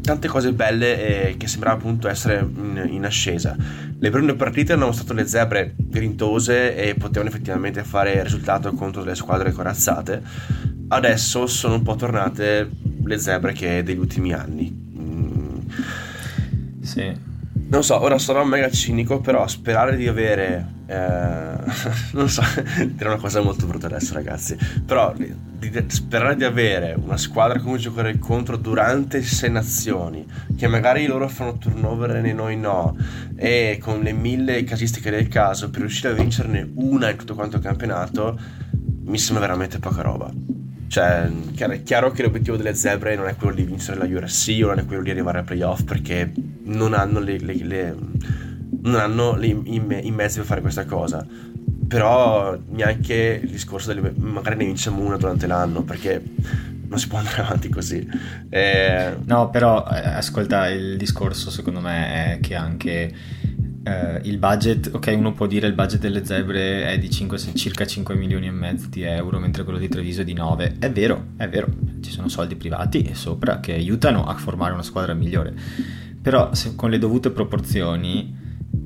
tante cose belle eh, che sembrava appunto essere in, in, ascesa. Le prime partite hanno mostrato le zebre grintose e potevano effettivamente fare risultato contro delle squadre corazzate. Adesso sono un po' tornate le zebre che degli ultimi anni. Mm. Sì. Non so, ora sarò mega cinico, però sperare di avere... Eh, non so, dire una cosa molto brutta adesso ragazzi, però di, sperare di avere una squadra come giocare contro durante sei nazioni, che magari loro fanno turnover e noi no, e con le mille casistiche del caso, per riuscire a vincerne una in tutto quanto il campionato, mi sembra veramente poca roba. Cioè, è chiaro che l'obiettivo delle zebre non è quello di vincere la URC o non è quello di arrivare ai playoff perché non hanno, le, le, le, non hanno i, i, mezzi per fare questa cosa. Però neanche il discorso delle, magari ne vinciamo una durante l'anno perché non si può andare avanti così. Eh... No, però eh, ascolta, il discorso secondo me è che anche eh, il budget, ok, uno può dire il budget delle zebre è di 5, circa 5 milioni e mezzo di euro, mentre quello di Treviso è di 9. È vero, è vero, ci sono soldi privati sopra che aiutano a formare una squadra migliore. Però se, con le dovute proporzioni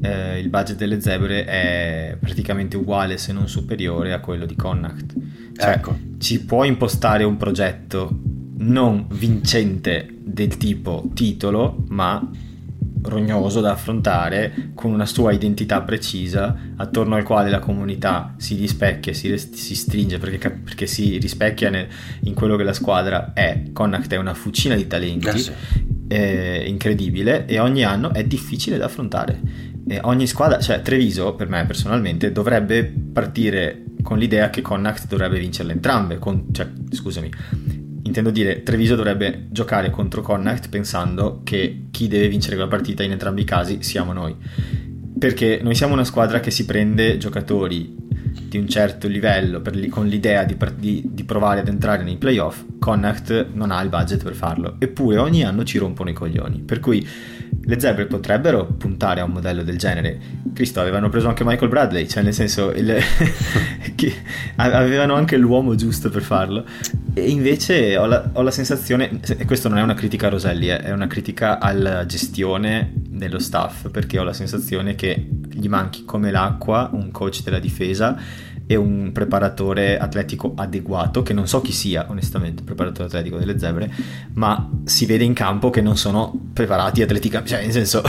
eh, il budget delle zebre è praticamente uguale se non superiore a quello di Connacht. Cioè, ecco. ci può impostare un progetto non vincente del tipo titolo, ma rognoso da affrontare con una sua identità precisa attorno al quale la comunità si rispecchia, si, si stringe perché, perché si rispecchia nel, in quello che la squadra è. Connacht è una fucina di talenti eh sì. eh, incredibile e ogni anno è difficile da affrontare. E ogni squadra, cioè Treviso per me personalmente dovrebbe partire con l'idea che Connacht dovrebbe vincerle entrambe, con, cioè, scusami, intendo dire, Treviso dovrebbe giocare contro Connacht pensando che chi deve vincere quella partita in entrambi i casi siamo noi. Perché noi siamo una squadra che si prende giocatori di un certo livello per, con l'idea di, di, di, provare ad entrare nei playoff. Connacht non ha il budget per farlo, eppure ogni anno ci rompono i coglioni. Per cui le zebre potrebbero puntare a un modello del genere. Cristo, avevano preso anche Michael Bradley, cioè nel senso il, avevano anche l'uomo giusto per farlo. E invece ho la, ho la sensazione, e questo non è una critica a Roselli, eh, è una critica alla gestione dello staff, perché ho la sensazione che gli manchi come l'acqua un coach della difesa e un preparatore atletico adeguato, che non so chi sia onestamente, il preparatore atletico delle zebre, ma si vede in campo che non sono preparati atleticamente, cioè nel senso...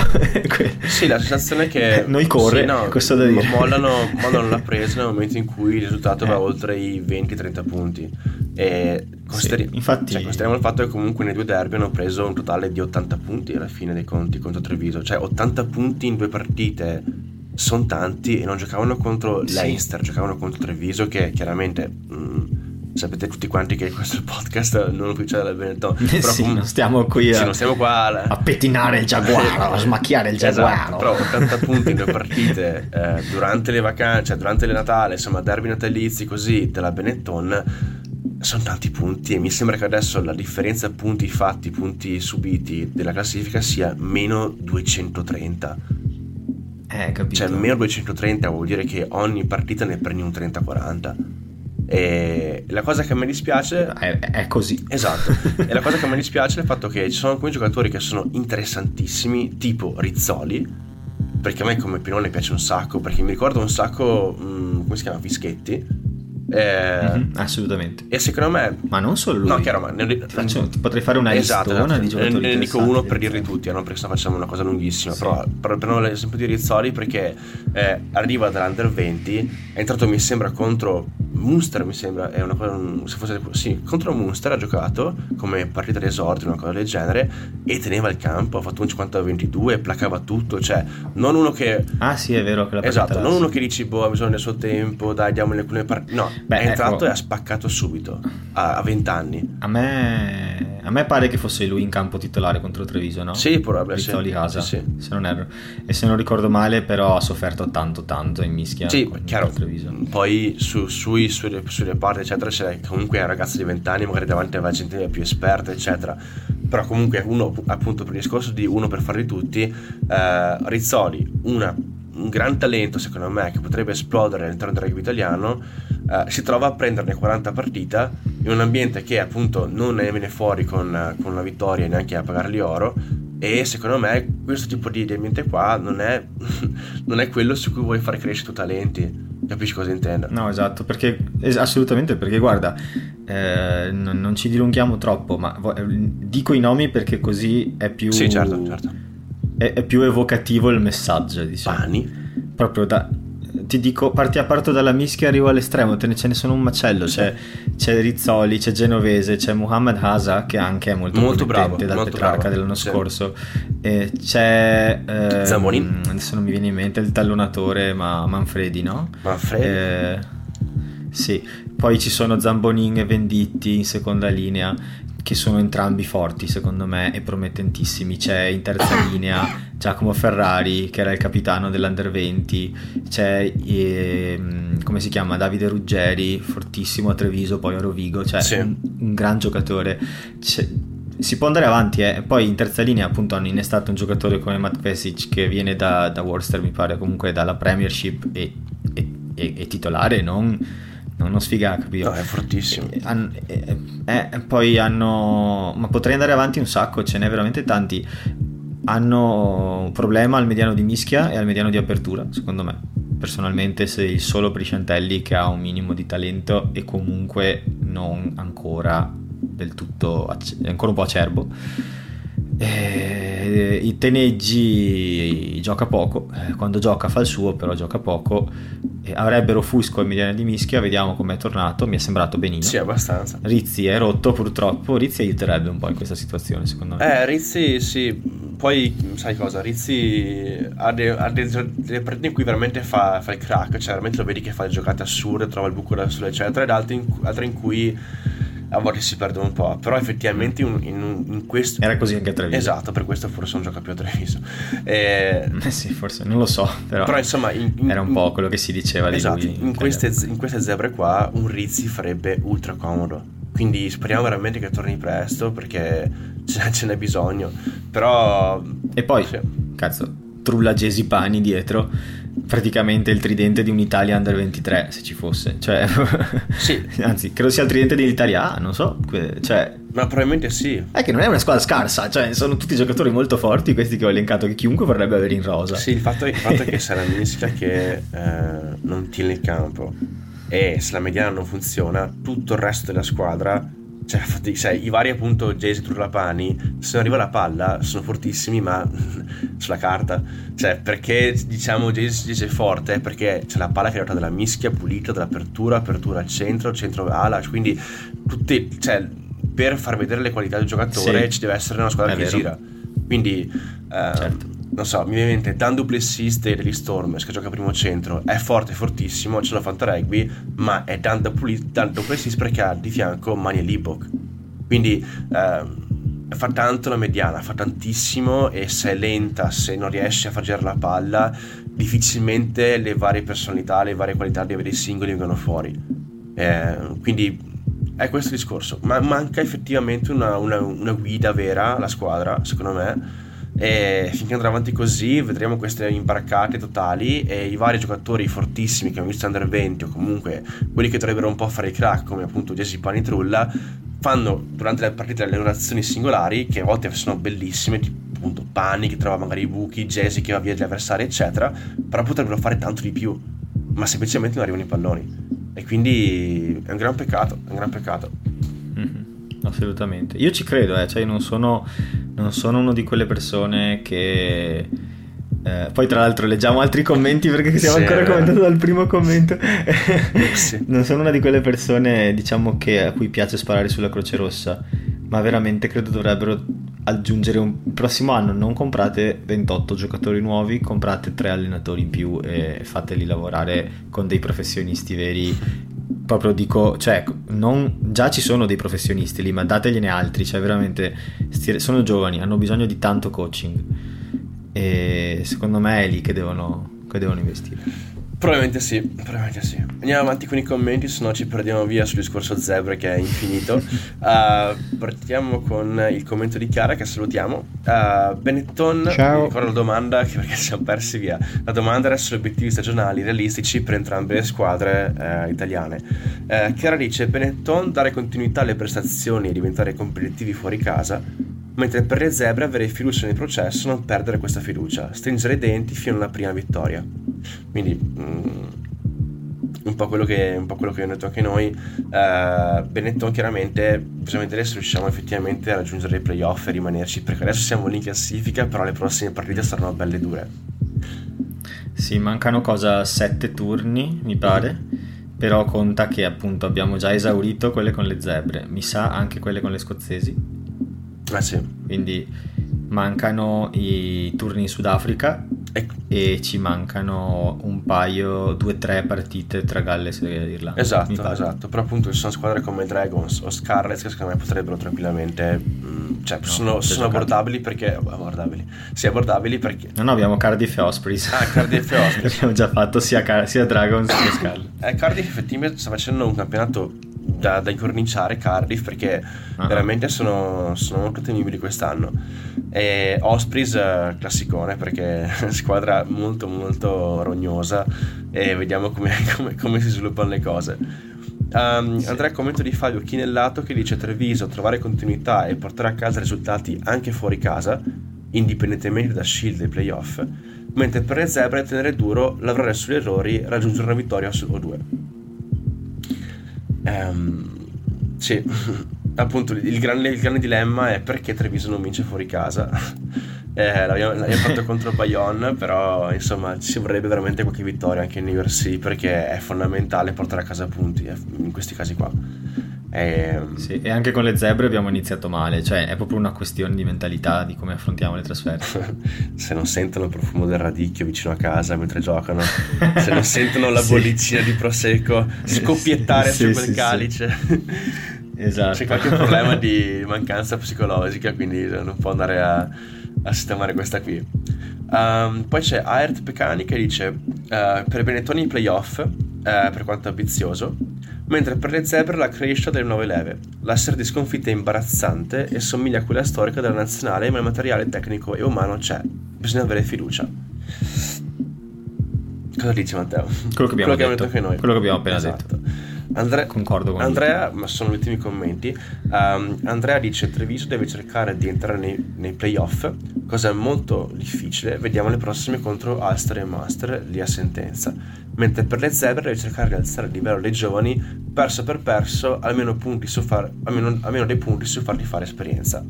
sì, la sensazione è che... Noi corre, sì, no, questo da dire. Mollano, mollano la presa nel momento in cui il risultato eh. va oltre i 20-30 punti. E consideri- sì, infatti... Cioè, consideriamo il fatto che comunque nei due derby hanno preso un totale di 80 punti alla fine dei conti contro Treviso, cioè 80 punti in due partite sono tanti e non giocavano contro sì. Leicester, giocavano contro Treviso che chiaramente... Mh, mm, sapete tutti quanti che questo podcast non ufficiale del Benetton però sì, non stiamo qui a, sì, stiamo qua a, a pettinare il giaguaro a smacchiare il esatto, giaguaro esatto, però 80 punti in due partite eh, durante le vacanze cioè durante le Natale insomma derby natalizi così della Benetton sono tanti punti e mi sembra che adesso la differenza punti fatti punti subiti della classifica sia meno 230 eh, capito. Cioè, meno 230 vuol dire che ogni partita ne prendi un 30-40. E la cosa che a me dispiace è, è così. Esatto. e la cosa che a me dispiace è il fatto che ci sono alcuni giocatori che sono interessantissimi, tipo Rizzoli. Perché a me come Pinone piace un sacco. Perché mi ricordo un sacco. Mh, mm, come si chiama? Fischetti eh, mm-hmm, assolutamente. E secondo me... Ma non solo lui. No, chiaro, ma... Ne, faccio, potrei fare una esatto, esatto. di Ne, ne dico uno per dirli tutti, eh, non perché facciamo una cosa lunghissima, sì. però prendiamo l'esempio di Rizzoli perché eh, arriva dall'Under 20, è entrato mi sembra contro Munster mi sembra è una cosa se fosse sì contro Munster ha giocato come partita d'esordio una cosa del genere e teneva il campo ha fatto un 50-22 placava tutto cioè non uno che ah sì è vero che la esatto non uno che dici boh ha bisogno del suo tempo dai diamogli alcune partite no Beh, è entrato ecco, e ha spaccato subito a, 20 anni a me a me pare che fosse lui in campo titolare contro Treviso no? sì probabilmente sì. Casa, sì, sì. se non erro e se non ricordo male però ha sofferto tanto tanto in mischia sì chiaro Treviso poi su, sui sulle, sulle parti eccetera c'è comunque un ragazzo di 20 anni magari davanti a gente più esperta eccetera. Però comunque uno appunto per il discorso di uno per farli tutti eh, Rizzoli una, un gran talento secondo me che potrebbe esplodere all'interno del rugby italiano eh, si trova a prenderne 40 partita in un ambiente che appunto non ne viene fuori con, con una vittoria neanche a pagarli oro. E secondo me questo tipo di ambiente qua non è, non è quello su cui vuoi far crescere i tuoi talenti Capisci cosa intendo? No, esatto, perché es- assolutamente perché guarda, eh, non, non, ci dilunghiamo troppo, ma eh, dico i nomi perché così è più Sì, certo, certo. È, è più evocativo il messaggio, diciamo. Pani. Proprio da ti dico, parti a parto dalla mischia arrivo all'estremo, te ne, ce ne sono un macello, c'è, c'è Rizzoli, c'è Genovese, c'è Muhammad Hasa che anche è molto, molto bravo dal molto Petrarca bravo. dell'anno sì. scorso, e c'è... Eh, Zambonin? Adesso non mi viene in mente il tallonatore, ma Manfredi, no? Manfredi? Eh, sì, poi ci sono Zambonin e Venditti in seconda linea che sono entrambi forti secondo me e promettentissimi. C'è in terza linea Giacomo Ferrari che era il capitano dell'Under 20, c'è eh, come si chiama Davide Ruggeri, fortissimo a Treviso, poi a Rovigo, cioè sì. un, un, gran giocatore. C'è, si può andare avanti, eh. poi in terza linea appunto hanno innestato un giocatore come Matt Vesic che viene da, da Worcester mi pare comunque dalla Premiership e, e, e, e titolare, non non sfiga, capito? No, è fortissimo. E, e, e, poi hanno... Ma potrei andare avanti un sacco, ce n'è veramente tanti. Hanno un problema al mediano di mischia e al mediano di apertura, secondo me. Personalmente sei solo Prisciantelli che ha un minimo di talento e comunque non ancora del tutto... è ancora un po' acerbo eh, I Teneggi gioca poco, eh, quando gioca fa il suo, però gioca poco. Eh, avrebbero Fusco e Mediana di Mischia, vediamo com'è tornato, mi è sembrato benino. Sì, abbastanza. Rizzi è rotto purtroppo, Rizzi aiuterebbe un po' in questa situazione secondo me. Eh, Rizzi sì, poi sai cosa, Rizzi ha, de- ha de- delle partite in cui veramente fa, fa, il crack, cioè veramente lo vedi che fa le giocate assurde, trova il buco da solo eccetera, ed altre in, altre in cui a volte si perdono un po', però effettivamente in, in, in questo... Era così anche a Treviso. Esatto, per questo forse non gioca più a Treviso. Eh, eh sì, forse, non lo so, però, però insomma... In, era un po' quello che si diceva di esatto, lui. In queste, in queste zebre qua un Rizzi farebbe ultra comodo. Quindi speriamo veramente che torni presto perché ce n'è bisogno. Però... E poi, sì. cazzo, trulla Gesipani dietro praticamente il tridente di un'Italia under 23 se ci fosse. Cioè sì. anzi credo sia il tridente dell'Italia A non so cioè ma probabilmente sì. È che non è una squadra scarsa cioè sono tutti giocatori molto forti questi che ho elencato che chiunque vorrebbe avere in rosa. Sì il fatto, il fatto è che la mischia che eh, non tiene il campo e se la mediana non funziona tutto il resto della squadra cioè, infatti, sai, i vari appunto Jayce Trulapani, se non arriva la palla, sono fortissimi, ma sulla carta. Cioè, perché diciamo Jayce è forte? Perché c'è la palla che è arrivata dalla mischia, pulita, dall'apertura, apertura al centro, centro ala, quindi tutti, cioè, per far vedere le qualità del giocatore sì. ci deve essere una squadra è che vero. gira. Quindi, eh, certo non so, mi viene in mente Dan Duplessis degli Stormers che gioca primo centro, è forte, fortissimo, ce l'ha fatto rugby, ma è Dan, Duplessis perché ha di fianco Mani e Libok. Quindi eh, fa tanto la mediana, fa tantissimo e se è lenta, se non riesce a far girare la palla, difficilmente le varie personalità, le varie qualità dei singoli vengono fuori. Eh, quindi è questo il discorso, ma manca effettivamente una, una, una guida vera alla squadra, secondo me e finché andrà avanti così vedremo queste imbarcate totali e i vari giocatori fortissimi che abbiamo visto under 20 o comunque quelli che dovrebbero un po' fare i crack come appunto Jesse Panitrulla fanno durante le partite delle orazioni singolari che a volte sono bellissime tipo appunto Pani che trova magari i buchi Jesse che va via dagli avversari eccetera però potrebbero fare tanto di più ma semplicemente non arrivano i palloni. E quindi è un gran peccato è un gran peccato assolutamente. Io ci credo, eh, cioè non sono, non sono uno di quelle persone che Eh, poi tra l'altro leggiamo altri commenti perché stiamo Sì, ancora commentando dal primo commento. Sì. Non sono una di quelle persone, diciamo, che a cui piace sparare sulla Croce Rossa, ma veramente credo dovrebbero aggiungere un il prossimo anno non comprate 28 giocatori nuovi, comprate 3 allenatori in più e fateli lavorare con dei professionisti veri. Proprio dico, cioè, non- già ci sono dei professionisti lì, ma dategliene altri, cioè veramente sono giovani, hanno bisogno di tanto coaching e secondo me è lì che devono, che devono investire. Probabilmente sì, probabilmente sì. Andiamo avanti con i commenti, se no ci perdiamo via sul discorso Zebre che è infinito. Uh, partiamo con il commento di Chiara che salutiamo. Uh, Benetton, Ciao. mi ricordo la domanda che perché ci siamo persi via. La domanda era sugli obiettivi stagionali realistici per entrambe le squadre eh, italiane. Eh, Chiara dice Benetton dare continuità alle prestazioni e diventare competitivi fuori casa. Mentre per le zebre avere fiducia nel processo e non perdere questa fiducia, stringere i denti fino alla prima vittoria. Quindi mm, un po' quello che, un po' quello che abbiamo detto anche noi. Eh, Benetton chiaramente bisogna vedere se riusciamo effettivamente a raggiungere i playoff e rimanerci, perché adesso siamo lì in classifica, però le prossime partite saranno belle dure. Sì, mancano cosa? Sette turni, mi pare. Però conta che appunto abbiamo già esaurito quelle con le zebre, mi sa anche quelle con le scozzesi. Eh sì. Quindi mancano i turni in Sudafrica E- e ci mancano un paio, due o tre partite tra Galles e Irlanda. Esatto, esatto. Però appunto ci sono squadre come Dragons o Scarlets che secondo me potrebbero tranquillamente. mm, cioè, sono, già sono giocate. abbordabili perché. Abbordabili. Sì, abbordabili perché. No, no, abbiamo Cardiff e Ospreys. Ah, Cardiff e Ospreys. abbiamo già fatto sia, Car- sia Dragons che Scarlet. Eh, Cardiff effettivamente sta facendo un campionato da, da incorniciare Cardiff perché Ah. veramente sono, sono molto temibili quest'anno. E Ospreys eh, classicone perché squadra molto molto rognosa e vediamo come, come- come si sviluppano le cose. Um, Andrea commento di Fabio Chinellato che dice Treviso trovare continuità e portare a casa risultati anche fuori casa indipendentemente da shield e playoff mentre per le zebre tenere duro lavorare sugli errori raggiungere una vittoria o due Ehm, sì. Appunto il grande, il grande dilemma è perché Treviso non vince fuori casa. Eh, l'abbiamo, l'abbiamo fatto contro Bayonne però insomma ci vorrebbe veramente qualche vittoria anche in New York City perché è fondamentale portare a casa punti eh, in questi casi qua Ehm, Sì, e anche con le zebre abbiamo iniziato male, cioè è proprio una questione di mentalità di come affrontiamo le trasferte. se non sentono il profumo del radicchio vicino a casa mentre giocano, se non sentono la Sì. bollicina di prosecco scoppiettare Sì, su quel calice, Esatto. c'è qualche problema di mancanza psicologica, quindi non può andare a, a sistemare questa qui. Um, poi c'è Aert Pecani che dice eh, per Benetton i playoff, eh, per quanto ambizioso, mentre per le zebre la crescita delle nuove leve. L'essere di sconfitta è imbarazzante e somiglia a quella storica della nazionale, ma il materiale tecnico e umano c'è. Bisogna avere fiducia. Cosa dici Matteo? Quello che abbiamo detto detto. anche noi. Quello che abbiamo appena Esatto. Andre- Concordo con Andrea, ma sono gli ultimi commenti. Um, Andrea dice: Treviso deve cercare di entrare nei, nei playoff, cosa molto difficile. Vediamo le prossime contro Ulster e Master, lì a sentenza. Mentre per le zebre deve cercare di alzare il livello dei giovani, perso per perso, almeno, punti su far, almeno, almeno dei punti su farli fare esperienza.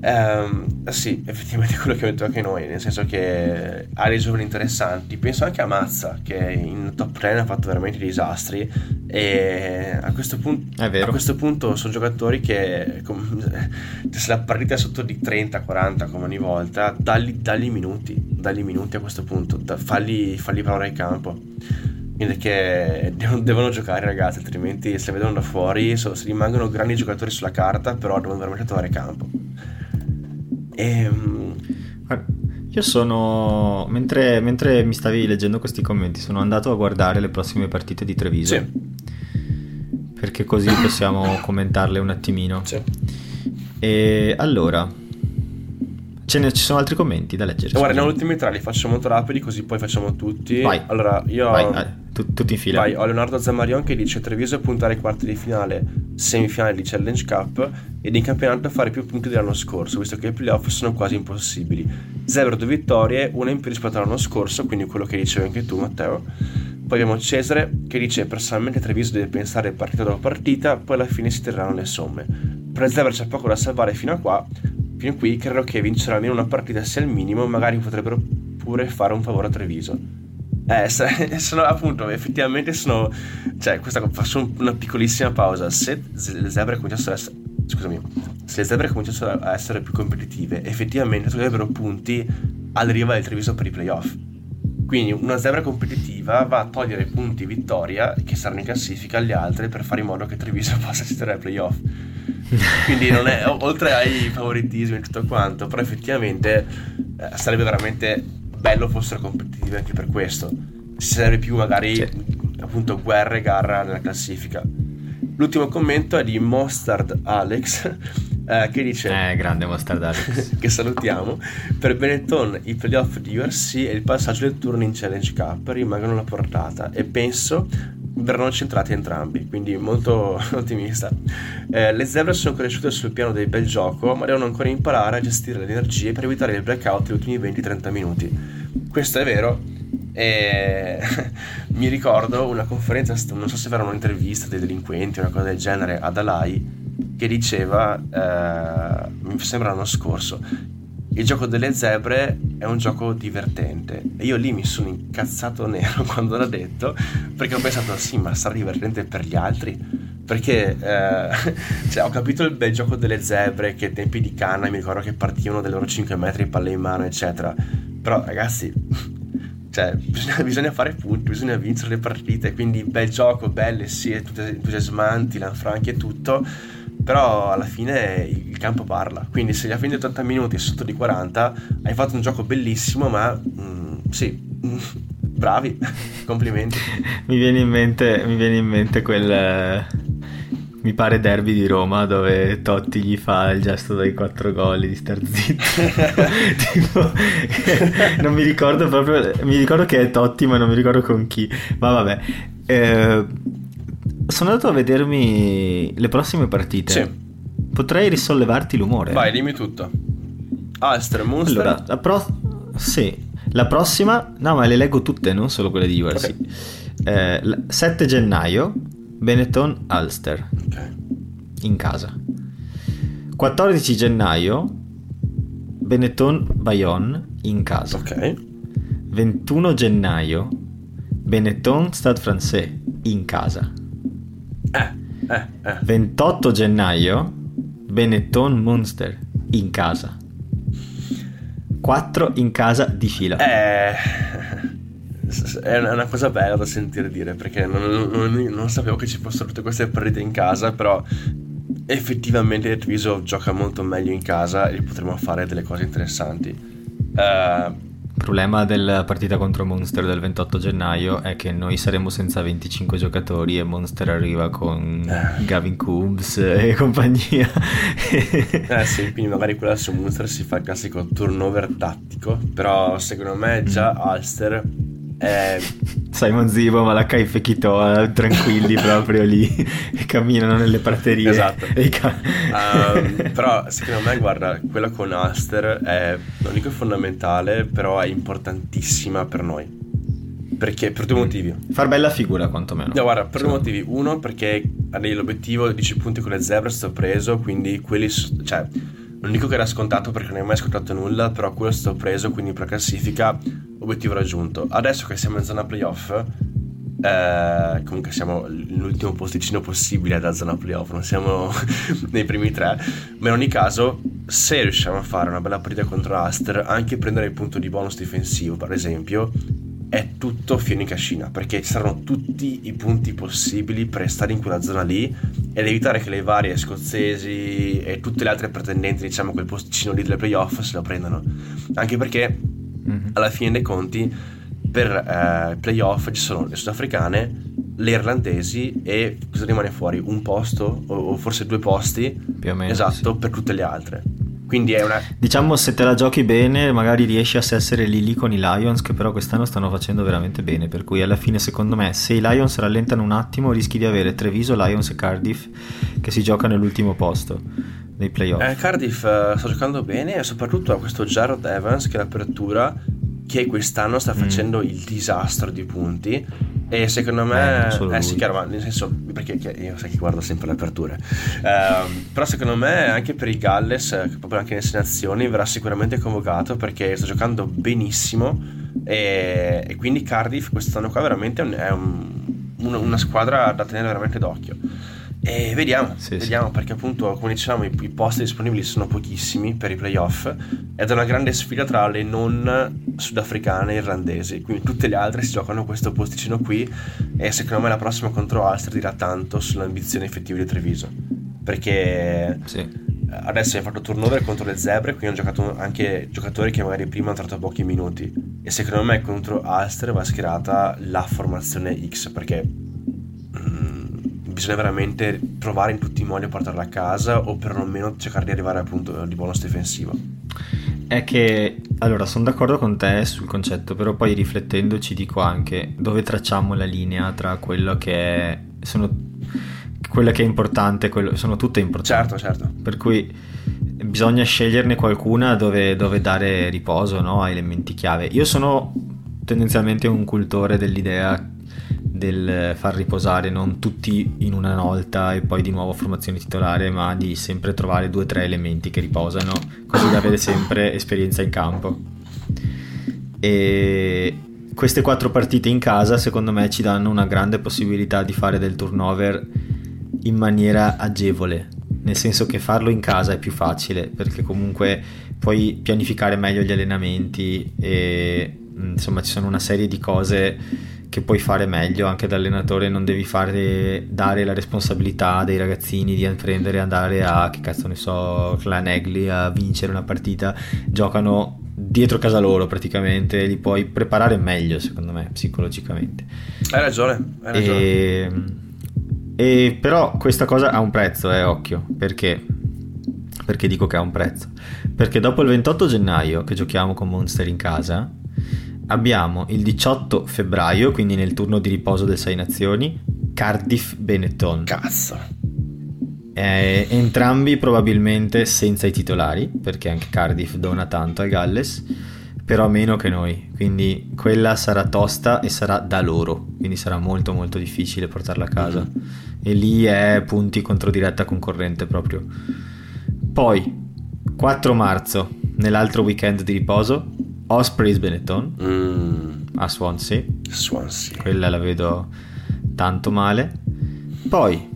Ehm, sì, effettivamente è quello che abbiamo detto anche noi, nel senso che ha dei giovani interessanti. Penso anche a Mazza, che in top 10 ha fatto veramente disastri. E a questo, punto, a questo punto sono giocatori che, com- se la partita è sotto di 30-40 come ogni volta, dagli, dagli minuti, dagli minuti a questo punto, da- falli, falli provare il campo. Quindi che devono, devono giocare ragazzi, altrimenti se vedono da fuori so- se rimangono grandi giocatori sulla carta, però devono veramente trovare campo. Ehm, Io sono. Mentre, mentre mi stavi leggendo questi commenti, sono andato a guardare le prossime partite di Treviso. Sì. Perché così possiamo commentarle un attimino. sì. E allora. Ce ne, ci sono altri commenti da leggere. Guarda, scusami. ne ho ultimi tre, li faccio molto rapidi così poi facciamo tutti. Vai. Allora, io Vai, vai, tu- tutti in fila. Vai, ho Leonardo Zammarion che dice Treviso puntare ai quarti di finale, semifinale di Challenge Cup ed in campionato fare più punti dell'anno scorso, visto che i playoff sono quasi impossibili. Zero due vittorie, una in più rispetto all'anno scorso, quindi quello che dicevi anche tu Matteo. Poi abbiamo Cesare che dice personalmente Treviso deve pensare partita dopo partita, poi alla fine si terranno le somme. Per Zebre c'è poco da salvare fino a qua, fino a qui credo che vincere almeno una partita sia il minimo, magari potrebbero pure fare un favore a Treviso. Eh, sono appunto, effettivamente sono. Cioè, questa faccio una piccolissima pausa. Se le zebre cominciassero a essere. Scusami, se le zebre cominciassero a essere più competitive, effettivamente troverebbero punti all'arrivo del Treviso per i playoff. Quindi una zebra competitiva va a togliere punti vittoria che saranno in classifica agli altri per fare in modo che Treviso possa assistere ai playoff. Quindi non è, oltre ai favoritismi e tutto quanto, però effettivamente eh, sarebbe veramente bello fossero competitivi anche per questo. Si sarebbe più magari sì. appunto guerra e garra nella classifica. L'ultimo commento è di Mostard Alex eh, che dice eh, grande Mostard Alex che salutiamo per Benetton i playoff di URC e il passaggio del turno in Challenge Cup rimangono alla portata e penso verranno centrati entrambi, quindi molto ottimista. Eh, le zebre sono cresciute sul piano del bel gioco, ma devono ancora imparare a gestire le energie per evitare il blackout negli ultimi 20-30 minuti. Questo è vero. E mi ricordo una conferenza, non so se era un'intervista dei delinquenti o una cosa del genere ad Alai che diceva, eh, mi sembra l'anno scorso, il gioco delle zebre è un gioco divertente. E io lì mi sono incazzato nero quando l'ha detto, perché ho pensato, sì, ma sarà divertente per gli altri. Perché eh, cioè, ho capito il bel gioco delle zebre, che ai tempi di canna mi ricordo che partivano dai loro 5 metri, palle in mano, eccetera. Però ragazzi, cioè, bisogna, bisogna, fare punti, bisogna vincere le partite. Quindi bel gioco, belle, sì, entusiasmanti, lanfranchi e tutto però alla fine il campo parla. Quindi se gli a fine 80 minuti sotto di 40 hai fatto un gioco bellissimo, ma mm, sì, bravi, complimenti. mi, viene in mente, mi viene in mente quel... mi pare derby di Roma dove Totti gli fa il gesto dei quattro gol di star zitto. tipo, non mi ricordo proprio, mi ricordo che è Totti ma non mi ricordo con chi. Ma vabbè. Eh, sono andato a vedermi le prossime partite. Sì. Potrei risollevarti l'umore. Vai, dimmi tutto. Alster, Monster. Allora, la pro... Sì. La prossima... No, ma le leggo tutte, non solo quelle di URC. Okay. Eh, 7 gennaio, Benetton, Ulster. Ok. In casa. 14 gennaio, Benetton, Bayonne, in casa. Ok. 21 gennaio, Benetton, Stade Francais, in casa. Eh, eh, eh. 28 gennaio, Benetton Munster in casa. 4 in casa di fila. Eh, è una cosa bella da sentire dire perché non, non, non sapevo che ci fossero tutte queste partite in casa, però effettivamente Treviso gioca molto meglio in casa e potremo fare delle cose interessanti. Uh, il problema della partita contro Monster del 28 gennaio è che noi saremo senza 25 giocatori e Monster arriva con eh. Gavin Coombs e compagnia. eh sì, quindi magari quella su Monster si fa il classico turnover tattico, però secondo me già. Ulster eh, Simon Zibo, Malakai Fekito tranquilli proprio lì e camminano nelle praterie. Esatto. Ca- um, però secondo me, guarda, quella con Aster è non dico fondamentale, però è importantissima per noi. Perché per due motivi. Far bella figura, quantomeno. No, guarda, per due motivi. Uno, perché l'obiettivo 10 punti con le zebre, sto preso, quindi quelli. Cioè, non dico che era scontato perché non hai mai scontato nulla, però quello è stato preso, quindi per classifica obiettivo raggiunto. Adesso che siamo in zona playoff, eh, comunque siamo l'ultimo posticino possibile da zona playoff, non siamo nei primi tre, ma in ogni caso se riusciamo a fare una bella partita contro Aster, anche prendere il punto di bonus difensivo per esempio, è tutto fieno in cascina perché ci saranno tutti i punti possibili per stare in quella zona lì ed evitare che le varie scozzesi e tutte le altre pretendenti diciamo quel posticino lì delle playoff se lo prendano anche perché mm-hmm. alla fine dei conti per eh, playoff ci sono le sudafricane le irlandesi e cosa rimane fuori? un posto o, forse due posti più o meno esatto sì. per tutte le altre quindi è una... Diciamo se te la giochi bene magari riesci a essere lì lì con i Lions che però quest'anno stanno facendo veramente bene per cui alla fine secondo me se i Lions rallentano un attimo rischi di avere Treviso, Lions e Cardiff che si giocano all'ultimo posto nei playoff. Eh, Cardiff uh, sta giocando bene e soprattutto ha questo Jared Evans che è l'apertura che quest'anno sta mm. facendo mm. il disastro di punti E secondo me, eh, eh sì, chiaro, ma nel senso, perché io sai che guardo sempre le aperture, eh, però secondo me anche per il Galles, eh, proprio anche nelle nazioni, verrà sicuramente convocato perché sta giocando benissimo e, e quindi Cardiff quest'anno qua veramente è un, una, una squadra da tenere veramente d'occhio. E vediamo, sì, vediamo sì. perché appunto, come dicevamo, i, i, posti disponibili sono pochissimi per i playoff ed è una grande sfida tra le non sudafricane e irlandesi, quindi tutte le altre si giocano questo posticino qui e secondo me la prossima contro Ulster dirà tanto sulle ambizioni effettive di Treviso, perché sì. adesso hai fatto turnover contro le zebre, quindi hanno giocato anche giocatori che magari prima hanno tratto pochi minuti e secondo me contro Ulster va schierata la formazione X perché bisogna veramente provare in tutti i modi a portarla a casa o perlomeno cercare di arrivare al punto di bonus difensivo. È che, allora, sono d'accordo con te sul concetto, però poi riflettendo ci dico anche dove tracciamo la linea tra quello che è... Sono, quello che è importante, quello, sono tutte importanti. Certo, certo. Per cui bisogna sceglierne qualcuna dove, dove dare riposo no, a elementi chiave. Io sono tendenzialmente un cultore dell'idea del far riposare non tutti in una volta e poi di nuovo formazione titolare, ma di sempre trovare due o tre elementi che riposano, così da avere sempre esperienza in campo. E queste quattro partite in casa, secondo me, ci danno una grande possibilità di fare del turnover in maniera agevole. Nel senso che farlo in casa è più facile perché comunque puoi pianificare meglio gli allenamenti e insomma ci sono una serie di cose che puoi fare meglio anche da allenatore non devi fare, dare la responsabilità dei ragazzini di prendere e andare a che cazzo ne so Clan Egli a vincere una partita. Giocano dietro casa loro praticamente li puoi preparare meglio secondo me psicologicamente. Hai ragione, hai ragione. E, e però questa cosa ha un prezzo eh occhio. Perché? Perché dico che ha un prezzo? Perché dopo il 28 gennaio che giochiamo con Monster in casa abbiamo il 18 febbraio, quindi nel turno di riposo del Sei Nazioni, Cardiff Benetton. Cazzo. Eh, entrambi probabilmente senza i titolari, perché anche Cardiff dona tanto al Galles, però meno che noi. Quindi quella sarà tosta e sarà da loro, quindi sarà molto molto difficile portarla a casa. E lì è punti contro diretta concorrente proprio. Poi 4 marzo, nell'altro weekend di riposo, Ospreys Benetton mm. a Swansea. Swansea. Quella la vedo tanto male. Poi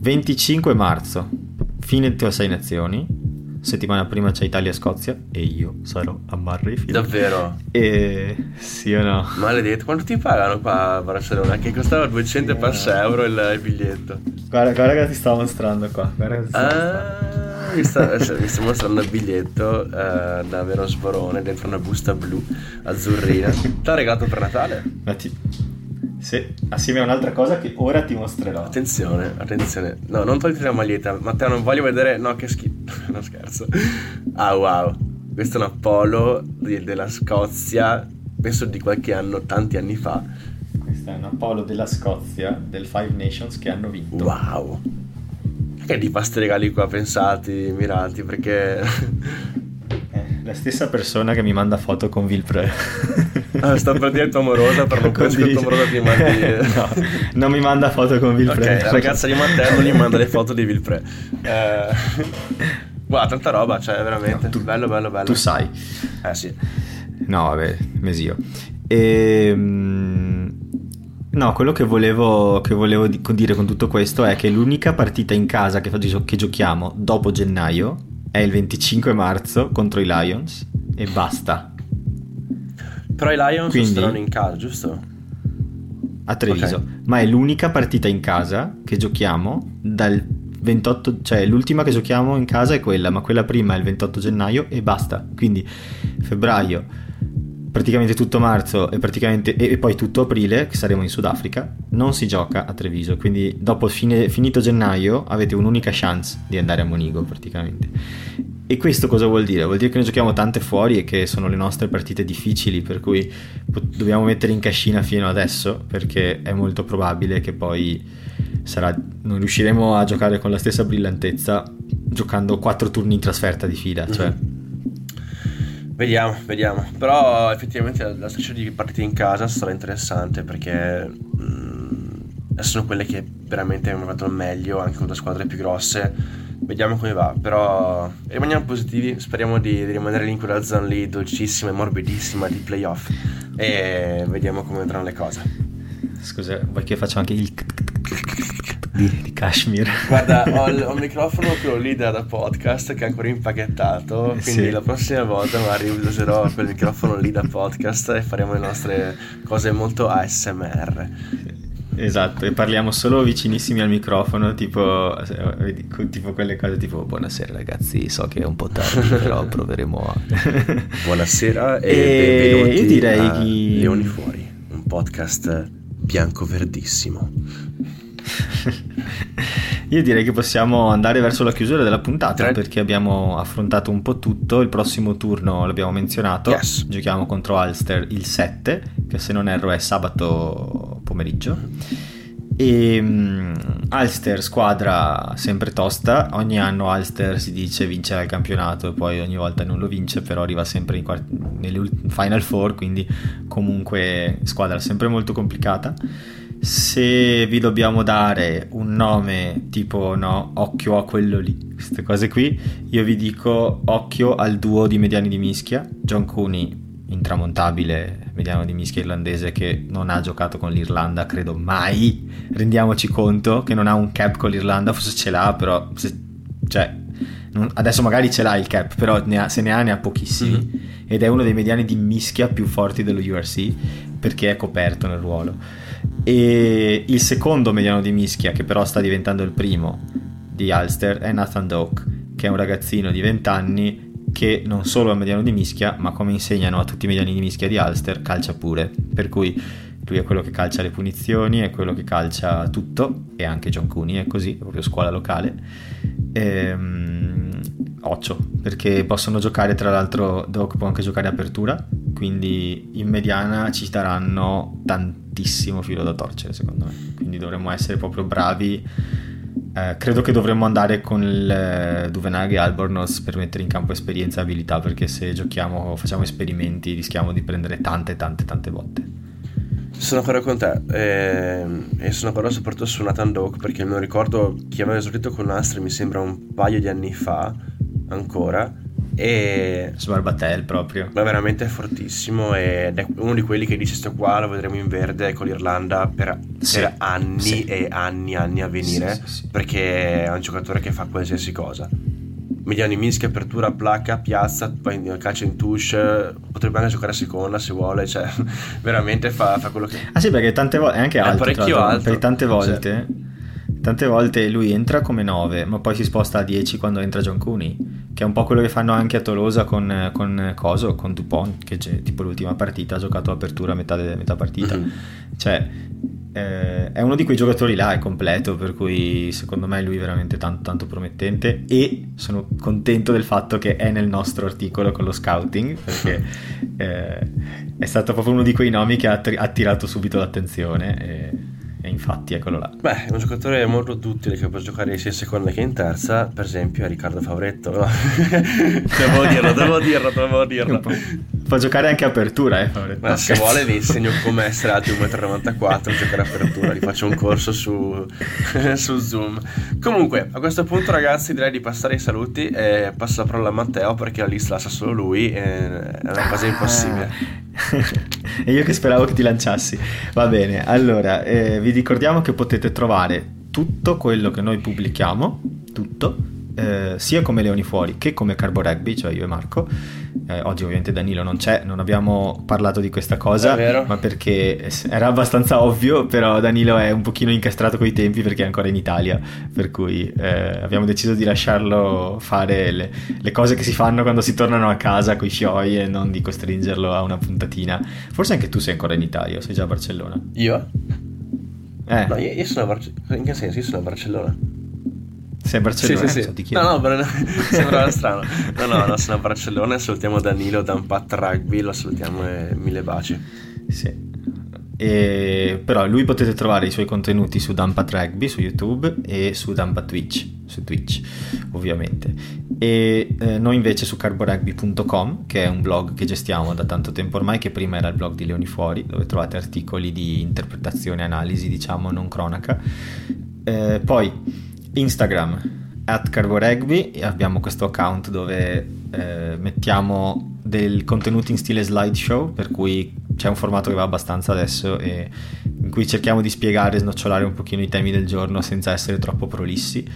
25 marzo, fine di Sei Nazioni. Settimana prima c'è Italia-Scozia e io sarò a Murrayfield. Davvero? E sì o no? Maledetto, quanto ti pagano qua a Barcellona? Che costava 200 sì, 6 euro il, il, biglietto. Guarda, guarda che ti stavo mostrando qua. Guarda che ti stavo ah. mostrando mi sta, cioè, mi sta mostrando il biglietto uh, da Vero Sborone dentro una busta blu azzurrina. T'ha regalato per Natale? Ti... Sì, assieme a un'altra cosa che ora ti mostrerò. Attenzione, attenzione. No, non togliti la maglietta. Matteo, non voglio vedere. No, che schifo. no, scherzo. Ah, wow. Questo è un Apollo di, della Scozia. Penso di qualche anno, tanti anni fa. Questo è un Apollo della Scozia, del Five Nations che hanno vinto. Wow che di regali qua pensati, mirati, perché... Eh, la stessa persona che mi manda foto con Vilpre. ah, sta per dire tua amorosa, per non conoscere tua amorosa ti mandi... no, non mi manda foto con Vilpre. Ok, la ragazza di Matteo non gli manda le foto di Vilpre. Eh... Guarda, tanta roba, cioè veramente. No, tu, bello, bello, bello. Tu sai. Eh sì. No, vabbè, mesio. Ehm, No, quello che volevo, che volevo, dire con tutto questo è che l'unica partita in casa che, che giochiamo dopo gennaio è il 25 marzo contro i Lions e basta. Però i Lions Quindi, saranno in casa, giusto? A Treviso. Okay. Ma è l'unica partita in casa che giochiamo dal 28, cioè l'ultima che giochiamo in casa è quella, ma quella prima è il 28 gennaio e basta. Quindi febbraio praticamente tutto marzo e, e, poi tutto aprile, che saremo in Sudafrica, non si gioca a Treviso. Quindi dopo fine, finito gennaio avete un'unica chance di andare a Monigo praticamente. E questo cosa vuol dire? Vuol dire che noi giochiamo tante fuori e che sono le nostre partite difficili, per cui dobbiamo mettere in cascina fino adesso, perché è molto probabile che poi sarà, non riusciremo a giocare con la stessa brillantezza giocando quattro turni in trasferta di fila. Cioè, Vediamo, vediamo. Però effettivamente la, striscia di partite in casa sarà interessante perché mh, sono quelle che veramente hanno fatto meglio anche contro squadre più grosse. Vediamo come va, però rimaniamo positivi, speriamo di, di rimanere lì in quella zona lì dolcissima e morbidissima di playoff e vediamo come andranno le cose. Scusa, vuoi che faccio anche il di, di Kashmir. Guarda, ho il, ho il microfono quello lì da, da, podcast che è ancora impacchettato, quindi sì. la prossima volta magari userò quel microfono lì da podcast e faremo le nostre cose molto ASMR. Esatto, e parliamo solo vicinissimi al microfono, tipo, tipo, quelle cose tipo buonasera ragazzi, so che è un po' tardi, però proveremo a... buonasera e, e benvenuti io direi che... Leoni Fuori, un podcast bianco-verdissimo. Io direi che possiamo andare verso la chiusura della puntata Tre. perché abbiamo affrontato un po' tutto. Il prossimo turno l'abbiamo menzionato. Yes. Giochiamo contro Ulster il 7, che se non erro è sabato pomeriggio. E um, Ulster, squadra sempre tosta. Ogni anno Ulster si dice vincerà il campionato e poi ogni volta non lo vince, però arriva sempre in quart- nelle Final Four, quindi comunque squadra sempre molto complicata se vi dobbiamo dare un nome tipo no, occhio a quello lì, queste cose qui, io vi dico occhio al duo di mediani di mischia, John Cooney intramontabile mediano di mischia irlandese che non ha giocato con l'Irlanda credo mai. Rendiamoci conto che non ha un cap con l'Irlanda forse ce l'ha però se, cioè non, adesso magari ce l'ha il cap però ne ha, se ne ha ne ha pochissimi. Mm-hmm. ed è uno dei mediani di mischia più forti dello URC perché è coperto nel ruolo e il secondo mediano di mischia, che però sta diventando il primo di Ulster, è Nathan Doak, che è un ragazzino di 20 anni che non solo è un mediano di mischia, ma come insegnano a tutti i mediani di mischia di Ulster, calcia pure. Per cui lui è quello che calcia le punizioni, è quello che calcia tutto, e anche John Cooney è così, proprio scuola locale. Ehm, occhio, perché possono giocare, tra l'altro Doc può anche giocare apertura, quindi in mediana ci daranno tantissimo filo da torcere secondo me, quindi dovremmo essere proprio bravi. Eh, credo che dovremmo andare con il eh, Duvenag e Albornoz per mettere in campo esperienza e abilità, perché se giochiamo, facciamo esperimenti, rischiamo di prendere tante, tante, tante botte. Sono d'accordo con te e, ehm, e sono d'accordo soprattutto su Nathan Doak perché non ricordo chi aveva esortito con Astri mi sembra un paio di anni fa ancora e Sbarbatel proprio. ma veramente fortissimo ed è uno di quelli che dice sto qua lo vedremo in verde con l'Irlanda per, sì, per anni sì. e anni e anni a venire sì, perché è un giocatore che fa qualsiasi cosa. Mediani mischia, apertura, placca, piazza, calcio in touche, potrebbe anche giocare a seconda se vuole, cioè veramente fa, fa quello che... Ah sì, perché tante volte, è anche alto, è parecchio alto, perché tante volte, tante volte lui entra come 9, ma poi si sposta a 10 quando entra John Cooney che è un po' quello che fanno anche a Tolosa con, con Coso, con Dupont, che tipo l'ultima partita ha giocato apertura a metà, de, metà partita. Mm-hmm. Cioè, eh, è uno di quei giocatori là, è completo, per cui secondo me lui è veramente tanto, tanto promettente e sono contento del fatto che è nel nostro articolo con lo scouting, perché eh, è stato proprio uno di quei nomi che ha attirato subito l'attenzione. E e infatti eccolo là. Beh, è un giocatore molto utile che può giocare sia in seconda che in terza, per esempio a Riccardo Favretto. No? devo dirlo, devo dirlo, devo dirlo. Può giocare anche apertura, eh, Favretto. Ma se vuole vi insegno come essere alti 1,94 m, giocare apertura, gli faccio un corso su, su Zoom. Comunque, a questo punto ragazzi direi di passare ai saluti e passo la parola a Matteo perché la lista la sa solo lui è una cosa impossibile. e io che speravo che ti lanciassi. Va bene, allora eh, vi ricordiamo che potete trovare tutto quello che noi pubblichiamo, tutto, eh, sia come Leoni Fuori che come Carbo Rugby, cioè io e Marco. Eh, oggi ovviamente Danilo non c'è, non abbiamo parlato di questa cosa, ma perché era abbastanza ovvio, però Danilo è un pochino incastrato coi tempi perché è ancora in Italia, per cui eh, abbiamo deciso di lasciarlo fare le, le, cose che si fanno quando si tornano a casa con i fioi e non di costringerlo a una puntatina. Forse anche tu sei ancora in Italia, o sei già a Barcellona? Io? Eh. No, io, io sono a Barcellona. In che senso? Io sono a Barcellona. Sei a Barcellona? Sì, sì, sì. No, no, però, sembrava strano. No, no, no, sono a Barcellona, salutiamo Danilo da un pat rugby, lo salutiamo e mille baci. Sì. E, però lui potete trovare i suoi contenuti su Dumpat Rugby su YouTube e su Dumpat Twitch, su Twitch ovviamente. e eh, noi invece su carborugby.com che è un blog che gestiamo da tanto tempo ormai che prima era il blog di Leoni Fuori dove trovate articoli di interpretazione analisi diciamo non cronaca eh, poi Instagram at carborugby abbiamo questo account dove eh, mettiamo del contenuti in stile slideshow per cui c'è un formato che va abbastanza adesso e in cui cerchiamo di spiegare e snocciolare un pochino i temi del giorno senza essere troppo prolissi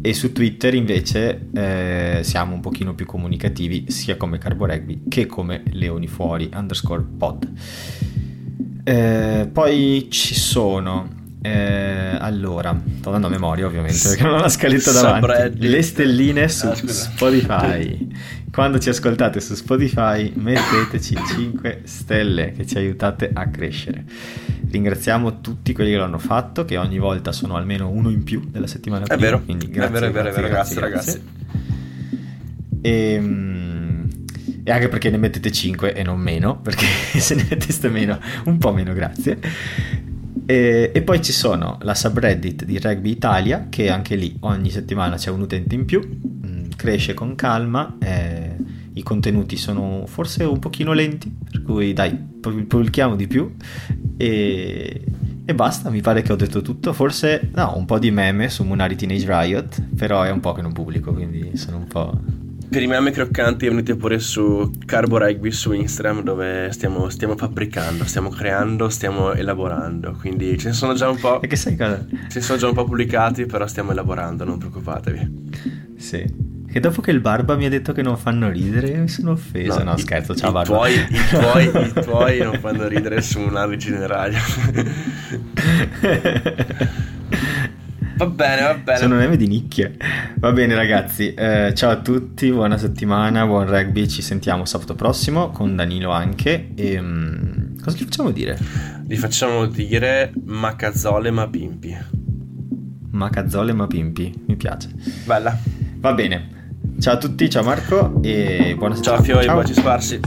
e su Twitter invece eh, siamo un pochino più comunicativi sia come Carbo Rugby che come Leoni Fuori underscore pod. Eh, poi ci sono eh, allora, sto andando a memoria ovviamente perché non ho la scaletta davanti. Le stelline su ah, Spotify. Quando ci ascoltate su Spotify metteteci 5 stelle che ci aiutate a crescere. Ringraziamo tutti quelli che l'hanno fatto, che ogni volta sono almeno uno in più della settimana prima. È vero, quindi grazie, è vero, è vero, grazie, grazie, grazie, ragazzi. E, ehm, e anche perché ne mettete 5 e non meno, perché se ne metteste meno, un po' meno grazie. E, e, poi ci sono la subreddit di Rugby Italia, che anche lì ogni settimana c'è un utente in più, mm, cresce con calma, eh, i contenuti sono forse un pochino lenti, per cui dai, pubblichiamo di più. E, e basta, mi pare che ho detto tutto, forse no, un po' di meme su Munari Teenage Riot, però è un po' che non pubblico, quindi sono un po' per i meme croccanti venite pure su Carbo Rugby su Instagram dove stiamo, stiamo, fabbricando, stiamo creando, stiamo elaborando. Quindi ce ne sono già un po'. Che sai cosa? Ce ne sono già un po' pubblicati, però stiamo elaborando, non preoccupatevi. Sì. Che dopo che il Barba mi ha detto che non fanno ridere, mi sono offeso. No, no i, scherzo, ciao i Barba. Tuoi, i, tuoi, I tuoi non fanno ridere su un'ave generale. Va bene, va bene. Sono neve di nicchie. Va bene, ragazzi. Eh, ciao a tutti, buona settimana, buon rugby. Ci sentiamo sabato prossimo con Danilo anche. E, um, cosa gli facciamo dire? Gli facciamo dire macazzole ma pimpi. Macazzole ma pimpi, mi piace. Bella. Va bene. Ciao a tutti, ciao Marco e buona settimana. Ciao Fiori, baci sparsi.